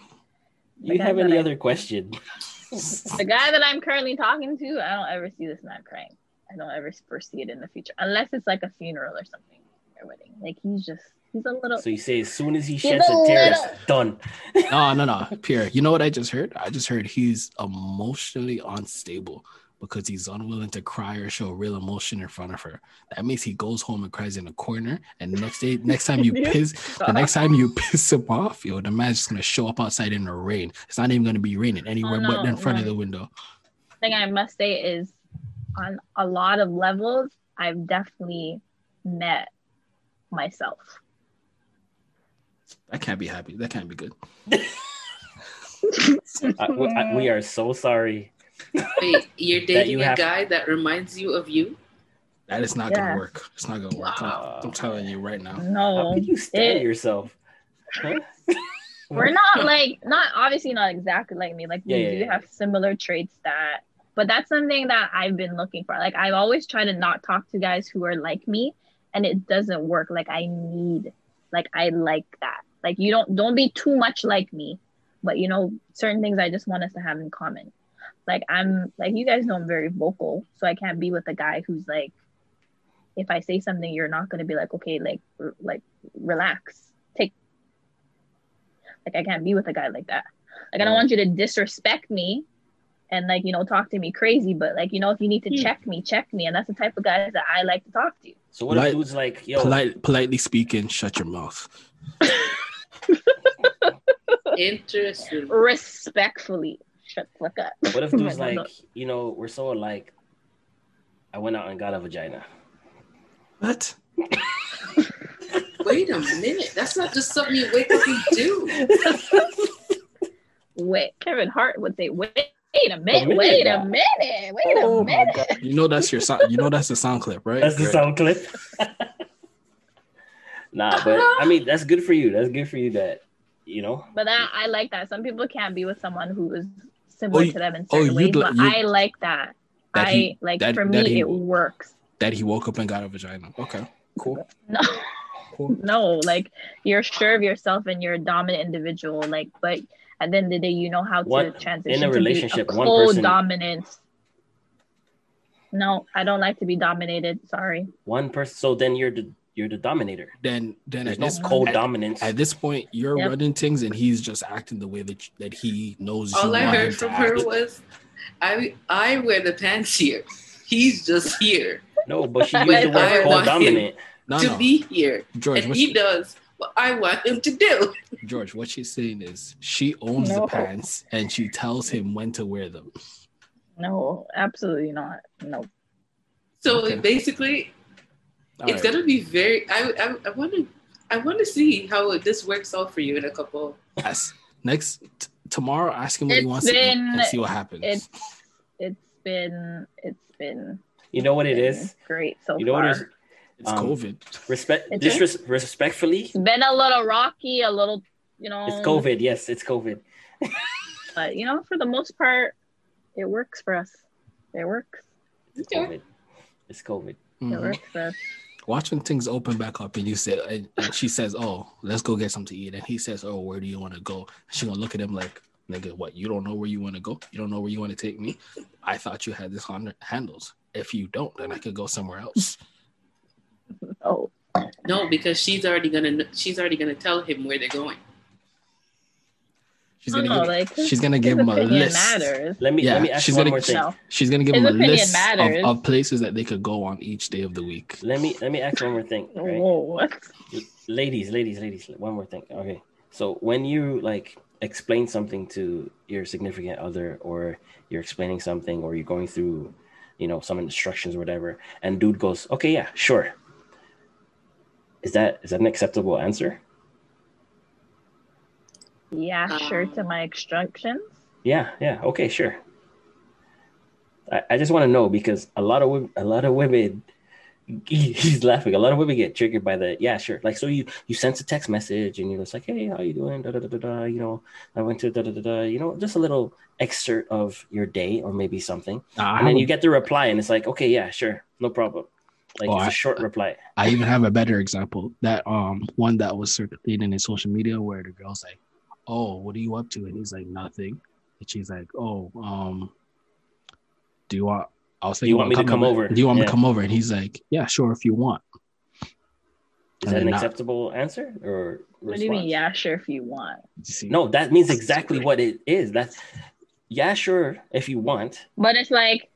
Do you have any that I- other question? The guy that I'm currently talking to, I don't ever see this man crying. I don't ever foresee it in the future, unless it's like a funeral or something, or wedding. Like he's just, he's a little. So you say as soon as he sheds a a tear, little- it's done. No, no, no, Pierre. You know what I just heard? I just heard he's emotionally unstable because he's unwilling to cry or show real emotion in front of her. That means he goes home and cries in a corner. And the next day, next time you piss, the next time you piss him off, yo, the man's just gonna show up outside in the rain. It's not even gonna be raining oh, anywhere Oh, but in front of the window. thing I must say is on a lot of levels, I've definitely met myself. That can't be happy. That can't be good. I- we- I- we are so sorry. Wait, you're dating you a have- guy that reminds you of you? That is not Yeah. gonna work. It's not gonna work. I'm- I'm, telling you right now. No, How No, could you stand it- yourself? Huh? we're not like not obviously not exactly like me. Like we Yeah, yeah, do yeah. have similar traits that, but that's something that I've been looking for. Like I've always tried to not talk to guys who are like me, and it doesn't work. Like I need, like I like that. Like you don't don't be too much like me, but you know certain things I just want us to have in common. Like I'm like you guys know I'm very vocal, so I can't be with a guy who's like, if I say something, you're not gonna be like, okay, like r- like relax, take. Like I can't be with a guy like that. Like I don't want you to disrespect me, and like you know talk to me crazy, but like you know if you need to Hmm. check me, check me, and that's the type of guys that I like to talk to. So what if Polite- dude's like, yo, Polite, politely speaking, shut your mouth. Interesting. Respectfully, shut the fuck up. what if dude's like, you know, we're so alike. I went out and got a vagina. What? Wait a minute. That's not just something you wake up and do. Wait, Kevin Hart would say, wait, wait a minute, minute wait now. a minute, wait Oh a minute. You know that's your sound. You know that's the sound clip, right? That's the Great. sound clip. nah, but I mean, that's good for you. That's good for you that, you know, But that I like that. Some people can't be with someone who is similar Oh, you- to them in oh, ways, you'd but you- I like that. That I he- like that- for that me he- it works. That he woke up and got a vagina. Okay, cool, No, cool. no, like you're sure of yourself and you're a dominant individual. Like, but at the end of the day, you know how to transition in a to be a one person- co-dominant. No, I don't like to be dominated. Sorry. one person. So then you're the you're the dominator. Then, then There's at no this co-dominance. At this point, you're Yep. running things, and he's just acting the way that that he knows. All you I want heard him from her act. was, I I wear the pants here. He's just here No, but she But used the word I want co-dominant. No, to no, be here, George. and he does what I want him to do. George, what she's saying is she owns the pants, and she tells him when to wear them. No, absolutely not. No. So Okay. basically, All it's right. gonna be very. I I, I want to I want to see how this works out for you in a couple. Yes. Next t- tomorrow, ask him what he It's wants to eat and see what happens. It's it's been it's been You know what it is. great so You know what far. it is? It's Um, COVID. Respect, It's disres- respectfully, It's been a little rocky, a little, you know. it's COVID. Yes, it's COVID. But you know, for the most part, it works for us. It works. It's Okay. COVID. It's COVID. It Mhm. works for us. Watch when things open back up and you say, and, and she says, "Oh, let's go get something to eat," and he says, "Oh, where do you want to go?" She gonna look at him like, "Nigga, what? You don't know where you want to go? You don't know where you want to take me? I thought you had this on handles. If you don't, then I could go somewhere else." Oh, No, because she's already gonna she's already gonna tell him where they're going. She's gonna don't know, give, like she's gonna give him a list. matters. Let me Yeah, let me ask she's one gonna- more thing. No. She's gonna give His him a list of, of places that they could go on each day of the week. Let me let me ask one more thing. Right? Whoa, what? ladies, ladies, ladies, one more thing. Okay. So when you like explain something to your significant other or you're explaining something or you're going through, you know, some instructions or whatever, and dude goes, Okay, yeah, sure. Is that is that an acceptable answer? Yeah, sure to Um, my instructions. Yeah, yeah, okay, sure. I, I just want to know because a lot of a lot of women he- he's laughing. A lot of women get triggered by the yeah, sure. Like so you you sent a text message and you're just like, hey, how you doing? Da, da, da, da, da. You know, I went to da, da, da, da. You know, just a little excerpt of your day or maybe something, Nah, I, and then you get the reply and it's like, okay, yeah, sure, no problem. Like Oh, it's a I- short reply. I even have a better example. That um one that was circulating in social media where the girl's like, "Oh, what are you up to?" and he's like, "Nothing," and she's like, "Oh, um, do you want?" I was Do you want me to come over? Do you want me to come over? And he's like, "Yeah, sure, if you want." Is And that an then not- acceptable answer or What do you mean? Yeah, sure if you want. See, No, that means exactly what it is. That's yeah, sure, if you want. But it's like,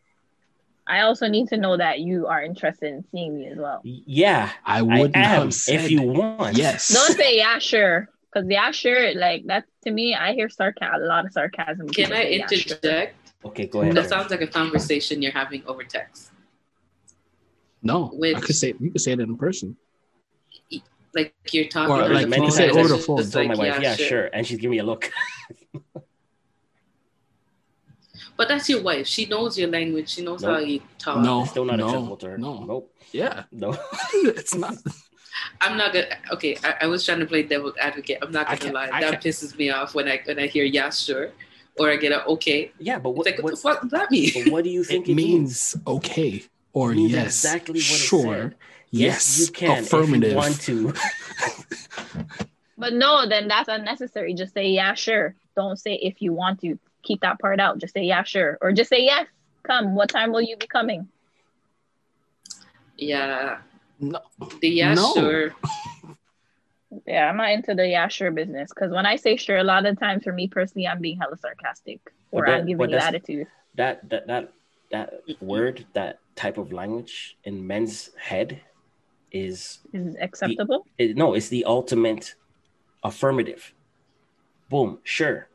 I also need to know that you are interested in seeing me as well. Yeah, I I wouldn't am. have If you want, yes. Don't say yeah, sure. Because yeah, sure, like that to me, I hear sarcasm, a lot of sarcasm. Can I say, "Yeah, sure." interject? Okay, go ahead. That sounds like a conversation you're having over text. no, I Which- could say you could say it in person. Like you're talking Or, on like, you phone. say and over the phone. just told my wife, yeah, sure. and she's giving me a look. But that's your wife. She knows your language. She knows Nope. how you talk. No. It's still not no, acceptable to her. no. Nope. Yeah, No. it's not. I'm not gonna. Okay, I, I was trying to play devil's advocate. I'm not gonna lie. I that pisses me off when I when I hear yeah sure, or I get a okay. Yeah, but what, like what, what, the fuck does that mean? but what do you think it it, means? means okay or means yes. exactly what it sure. said. Yes, you can affirmative. if you want to. But no, then that's unnecessary. Just say yeah, sure. Don't say if you want to. Keep that part out. Just say yeah, sure, or just say yes. Come. What time will you be coming? Yeah, No, the yeah No. sure. Yeah, I'm not into the yeah, sure business. Because when I say sure, a lot of times for me personally, I'm being hella sarcastic or that- I'm giving but you attitude. that that that that word, that type of language in men's head is Is it acceptable? it, no, it's the ultimate affirmative. Boom, sure.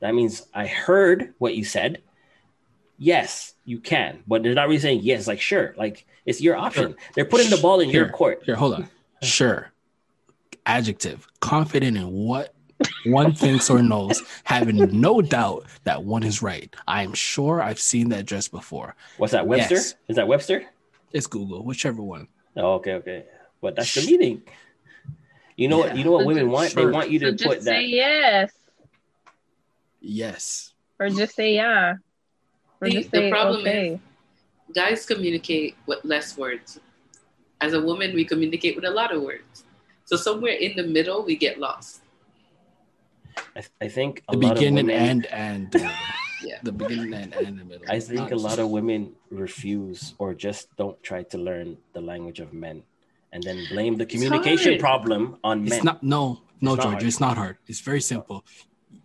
That means I heard what you said. Yes, you can, but they're not really saying yes. Like sure, like it's your option. Sure. They're putting the ball in your court. Here, hold on. Sure. Adjective. Confident in what one thinks or knows, having no doubt that one is right. I am sure I've seen that dress before. What's that, Webster? Yes. Is that Webster? It's Google, whichever one. Oh, okay, okay. But that's the meaning. You know what? You know what So women want? sure. They want you So to just put say that. yes, Yes. or just say yeah, or The- just the problem okay. Guys communicate with less words. As a woman, we communicate with a lot of words. So somewhere in the middle, we get lost. I, I think a The lot of beginning women, and and the. Yeah. The beginning and, and the middle. I think a lot of women refuse or just don't try to learn the language of men, and then blame the communication problem on It's men. not no, no, It's George. hard. It's not hard. It's very simple.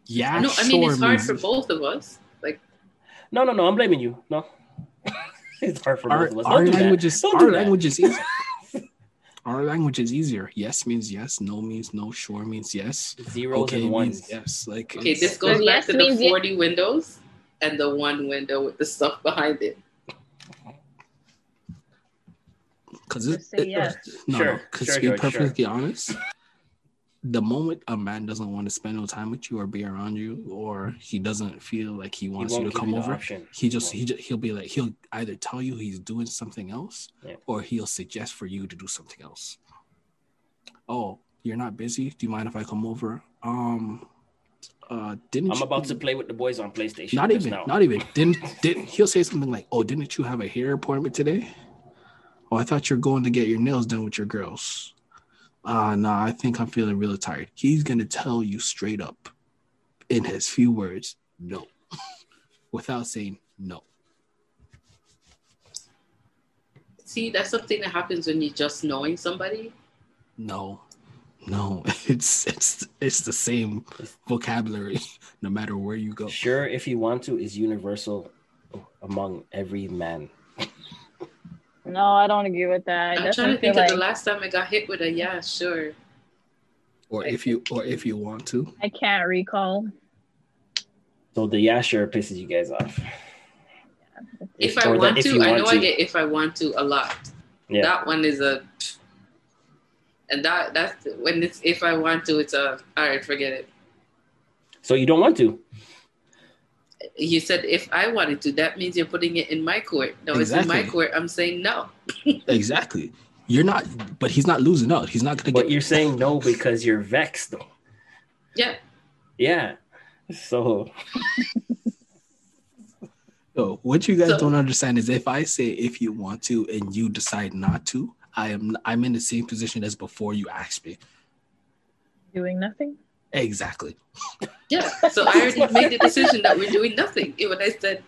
Yeah, no, I mean sure it's hard means- for both of us. Like No, no, no. I'm blaming you. No, it's hard for Our, both of us. our Don't do language is Don't our do language is easier. our language is easier. Yes means yes. No means no. Sure means yes. Zeros Okay and means ones. yes. Like okay, it's- this goes back yes to the means yes. 40 windows and the one window with the stuff behind it. Because Just say yes. no, Sure, because sure, to be George, sure. perfectly honest, the moment a man doesn't want to spend no time with you or be around you, or he doesn't feel like he He wants won't you to come over, option. he just he just, he'll be like he'll either tell you he's doing something else, Yeah. or he'll suggest for you to do something else. Oh, you're not busy? Do you mind if I come over? Um, uh, didn't I'm you- about to play with the boys on PlayStation. not even, now. not even. Didn't didn't he'll say something like, "Oh, didn't you have a hair appointment today? Oh, I thought you're going to get your nails done with your girls." Uh nah, I think I'm feeling really tired. He's gonna tell you straight up, in his few words, no, without saying no. See, that's something that happens when you're just knowing somebody. No, no, it's it's it's the same vocabulary no matter where you go. Sure, if you want to, is universal among every man. No, I don't agree with that. I I'm trying to definitely feel think of like the last time I got hit with a yeah, sure. Or if you or if you want to. I can't recall. So the yeah sure pisses you guys off. If I or the want if to, you I want know I get if I want to a lot. Yeah. That one is a and that that's when it's if I want to, it's a all right, forget it. So you don't want to. You said if I wanted to, that means you're putting it in my court. No, it's in my court. I'm saying no. Exactly. You're not but he's not losing out. He's not gonna But get you're saying no because you're vexed though. Yeah. Yeah. So So what you guys So- don't understand is if I say if you want to and you decide not to, I am I'm in the same position as before you asked me. Doing nothing. Exactly. Yeah. So I already made the decision that we're doing nothing. When I said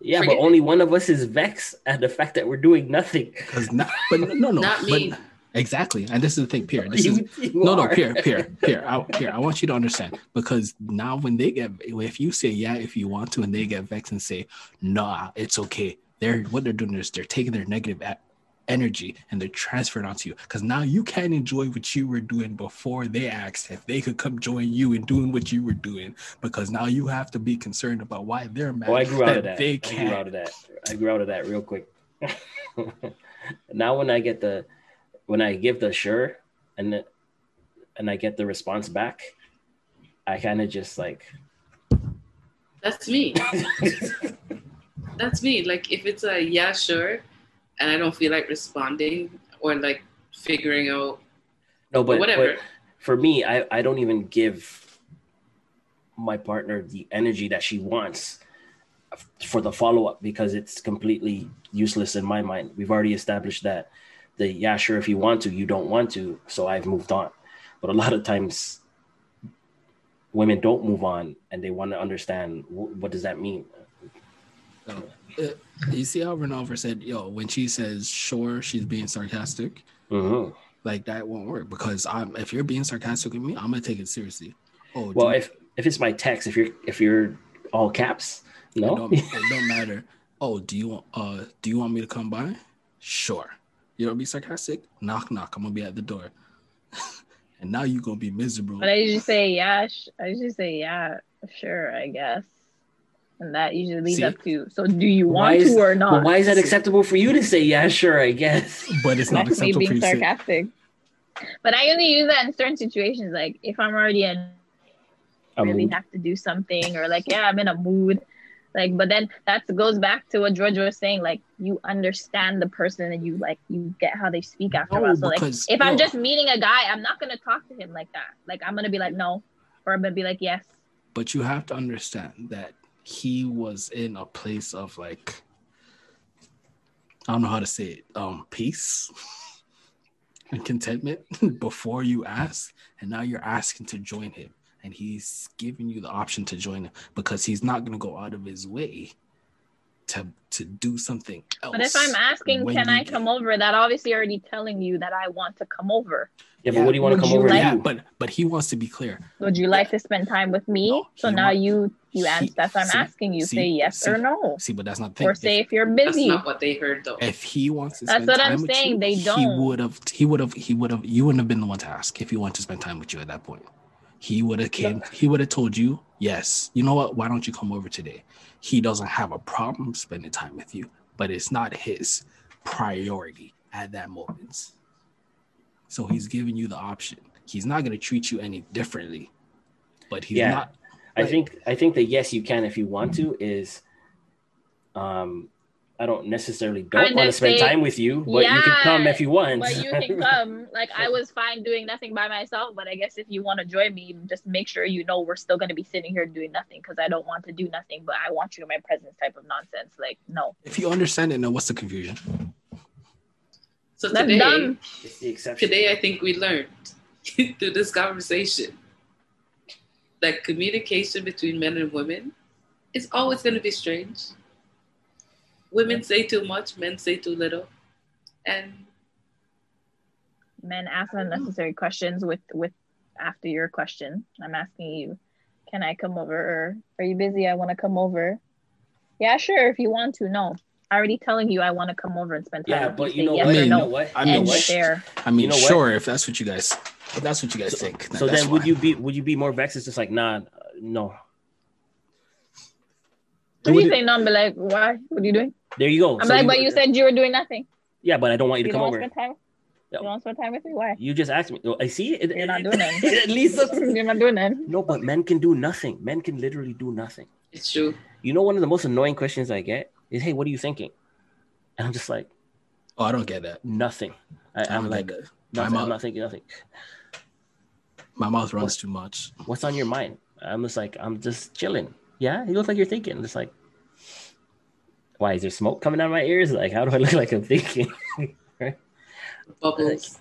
yeah, Forget but only one of us is vexed at the fact that we're doing nothing. Because not but no no, no Not but me. exactly. And this is the thing, Pierre. This is You- you no no. Pierre, Pierre, Pierre, I, Pierre, I want you to understand because now when they get if you say yeah if you want to and they get vexed and say nah it's okay they're what they're doing is they're taking their negative a- energy and they're transferred onto you because now you can't enjoy what you were doing before they asked if they could come join you in doing what you were doing because now you have to be concerned about why they're mad Oh, I grew out of that. they I grew out of that. I grew out of that real quick. now when I get the when I give the sure and the, and I get the response back, I kind of just like that's me. That's me. Like if it's a yeah, sure, and I don't feel like responding or like figuring out no, but, whatever. but for me, I I don't even give my partner the energy that she wants for the follow up because it's completely useless in my mind. We've already established that the yeah sure if you want to you don't want to so I've moved on. But a lot of times women don't move on and they want to understand wh- what does that mean. So, you see how Renalver said, "Yo," when she says "sure," she's being sarcastic. Mhm. Like that won't work because I'm. If you're being sarcastic with me, I'm gonna take it seriously. Oh, Well, do- if if it's my text, if you're if you're all caps, it no. don't, it don't matter. Oh, do you want? Uh, do you want me to come by? Sure. You don't be sarcastic. Knock, knock. I'm gonna be at the door. and now you're gonna be miserable. But I just say yeah. Sh- I just say yeah, sure, I guess. And that usually leads See? up to so do you want is- to or not? Well, why is that acceptable for you to say yeah, sure, I guess? but it's not That's me acceptable for being you to say. sarcastic. But I only use that in certain situations, like if I'm already in A really mood. have to do something, or like yeah, I'm in a mood. Like, but then that goes back to what George was saying. Like, you understand the person and you like you get how they speak after a while. So like, because- if I'm just meeting a guy, I'm not gonna talk to him like that. Like, I'm gonna be like no, or I'm gonna be like yes. But you have to understand that he was in a place of like I don't know how to say it, um, peace and contentment before you ask, and now you're asking to join him, and he's giving you the option to join him because he's not gonna go out of his way to to do something else. But if I'm asking, can you I come over? That obviously already telling you that I want to come over. Yeah, but what do you want to come over like- yeah, do? but but he wants to be clear. Would you like to spend time with me? No, so now want- you you he- answer. That's what I'm see- asking you. see- say yes or no, See, but that's not the thing. or say if you're busy. that's busy. not what they heard though. if he wants to That's spend what time I'm saying, you, they don't. He would have he would have he would have you wouldn't have been the one to ask if he wanted to spend time with you at that point. He would have came he would have told you, yes, you know what, why don't you come over today? He doesn't have a problem spending time with you, but it's not his priority at that moment. So he's giving you the option. he's not gonna treat you any differently. But he's Yeah. not. I think I think that yes, you can if you want to. Is um, I don't necessarily don't Kinda want to spend say- time with you, but you can come if you want. But you can come. Like I was fine doing nothing by myself, but I guess if you want to join me, just make sure you know we're still gonna be sitting here doing nothing because I don't want to do nothing, but I want you in my presence type of nonsense. Like no, If you understand it, now what's the confusion? So today, it's the exception. today I think we learned through this conversation that communication between men and women is always going to be strange. Women say too much, men say too little, and Men ask unnecessary questions with with after your question. I'm asking you, can I come over? Or are you busy? I want to come over. Yeah, sure. If you want to, no. I already telling you I want to come over and spend time. yeah, with but you you know say yes what? or You know what? I You know mean, and what? there. I mean, You know what? sure, if that's what you guys, if that's what you guys So, think. so then, would fine. you be would you be more vexed? It's just like nah, uh, no. What do you it- say? No, I'm like, why? What are you doing? There you go. I'm So like, you- but you said you were doing nothing. yeah, but I don't want you You to don't come want to over. spend time. You don't want to spend time with me. Why? You just asked me. I see. It, You're not doing that. At least that's- You're not doing that. no, but men can do nothing. Men can literally do nothing. it's true. You know, one of the most annoying questions I get is, "Hey, what are you thinking?" And I'm just like, Oh, I don't get that. nothing. I, I I'm don't like, nothing. I'm I'm not thinking nothing. My mouth runs too much. What's on your mind? I'm just like, I'm just chilling. Yeah, you look like you're thinking. I'm Just like, why is there smoke coming out of my ears? Like, how do I look like I'm thinking? Bubbles.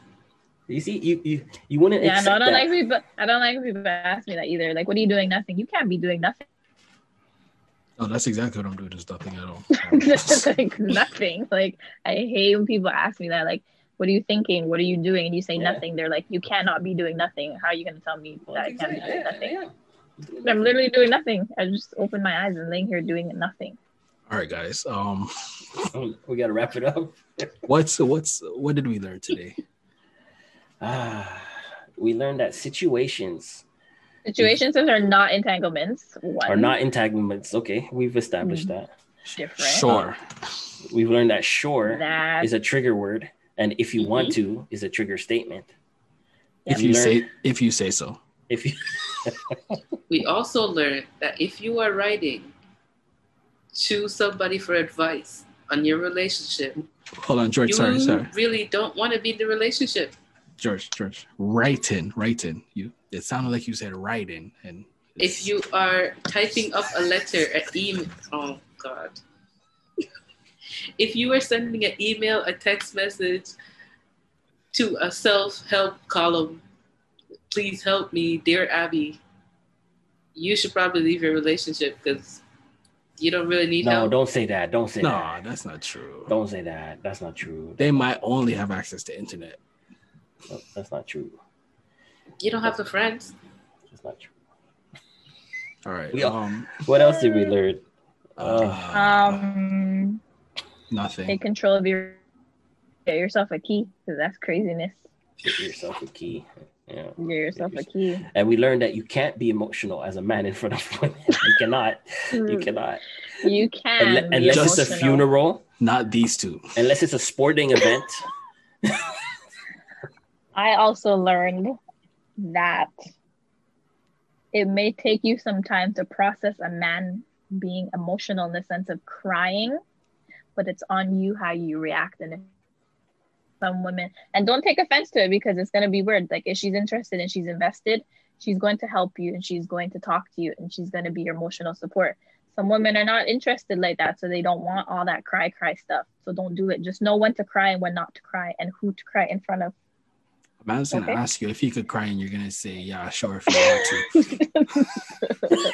you see, you you you wouldn't Yeah, no, I don't that. like people. I don't like people ask me that either. Like, what are you doing? Nothing. You can't be doing nothing. Oh, that's exactly what I'm doing. There's nothing at all. like nothing. Like I hate when people ask me that. Like, what are you thinking? What are you doing? And you say Yeah. nothing. They're like, you cannot be doing nothing. How are you gonna tell me Well, that I can't be exactly. doing nothing? Yeah, yeah. I'm literally doing nothing. I just opened my eyes and laying here doing nothing. All right, guys. Um, we gotta wrap it up. what's what's what did we learn today? Ah, we learned that situations Situations are not entanglements. One are not entanglements. Okay, we've established Mm. that. different. Sure. We've learned that sure That is a trigger word, and if you want Mm-hmm. to is a trigger statement. If We you learned- say if you say so. if you We also learned that if you are writing, choose somebody for advice on your relationship. Hold on, George. You Sorry, sorry. really don't want to be in the relationship. George, George. writing, writing. You it sounded like you said writing, and If you are typing up a letter, an email, oh God. if you are sending an email, a text message to a self help column, please help me, dear Abby, you should probably leave your relationship because you don't really need no, help. don't say that. Don't say No, that. No, that's not true. Don't say that. That's not true. They might only have access to internet. No, that's not true. You don't have the friends. That's not true. All right. We um What else did we learn? uh, um nothing. take control of your get yourself a key because that's craziness. Give yourself a key. Yeah. Get yourself a key. And we learned that you can't be emotional as a man in front of women. you cannot. You mm. cannot. You can Unle- be unless it's a funeral, Not these two. unless it's a sporting event. I also learned that it may take you some time to process a man being emotional in the sense of crying, but it's on you how you react. And if some women, and don't take offense to it because it's going to be weird. Like if she's interested and she's invested, she's going to help you and she's going to talk to you and she's going to be your emotional support. Some women are not interested like that, so they don't want all that cry, cry stuff. So don't do it. Just know when to cry and when not to cry and who to cry in front of. A man's gonna Okay. ask you if you could cry and you're gonna say, Yeah, sure, if you want to.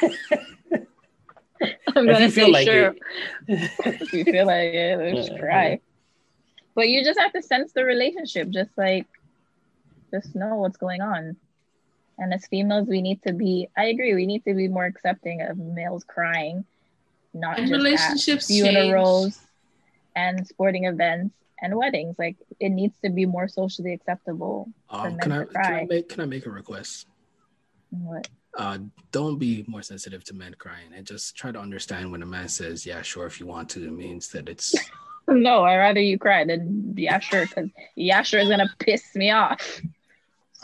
I'm If gonna you feel say like sure. it. if you feel like it, then just cry. But you just have to sense the relationship, just like just know what's going on. And as females, we need to be I agree, we need to be more accepting of males crying, not And just at relationships change. funerals and sporting events and weddings. Like it needs to be more socially acceptable. Um, men can I to can I make can I make a request? What? Uh, don't be more sensitive to men crying and just try to understand when a man says, Yeah, sure, if you want to, it means that it's No, I'd rather you cry than yeah, sure, because yeah, sure is gonna piss me off.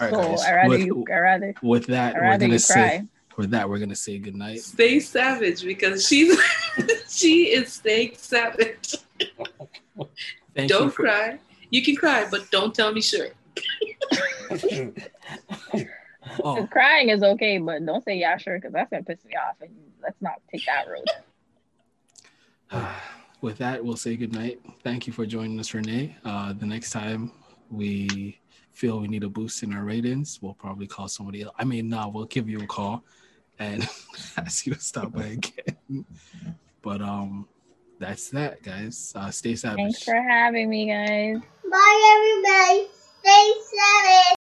All right, so guys. I rather with, you. I rather. with that, I we're gonna say cry. with that we're gonna say goodnight. Stay savage because she's she is staying savage. Thank don't you for, cry. You can cry, but don't tell me sure. Oh, Crying is okay, but don't say yeah, sure, because that's gonna piss me off. And let's not take that road. With that, we'll say goodnight. Thank you for joining us, Renee. Uh, the next time we feel we need a boost in our ratings, we'll probably call somebody else. I mean, no, we'll give you a call and ask you to stop by again. But um, that's that, guys. Uh, stay savage. Thanks for having me, guys. Bye, everybody. Stay savage.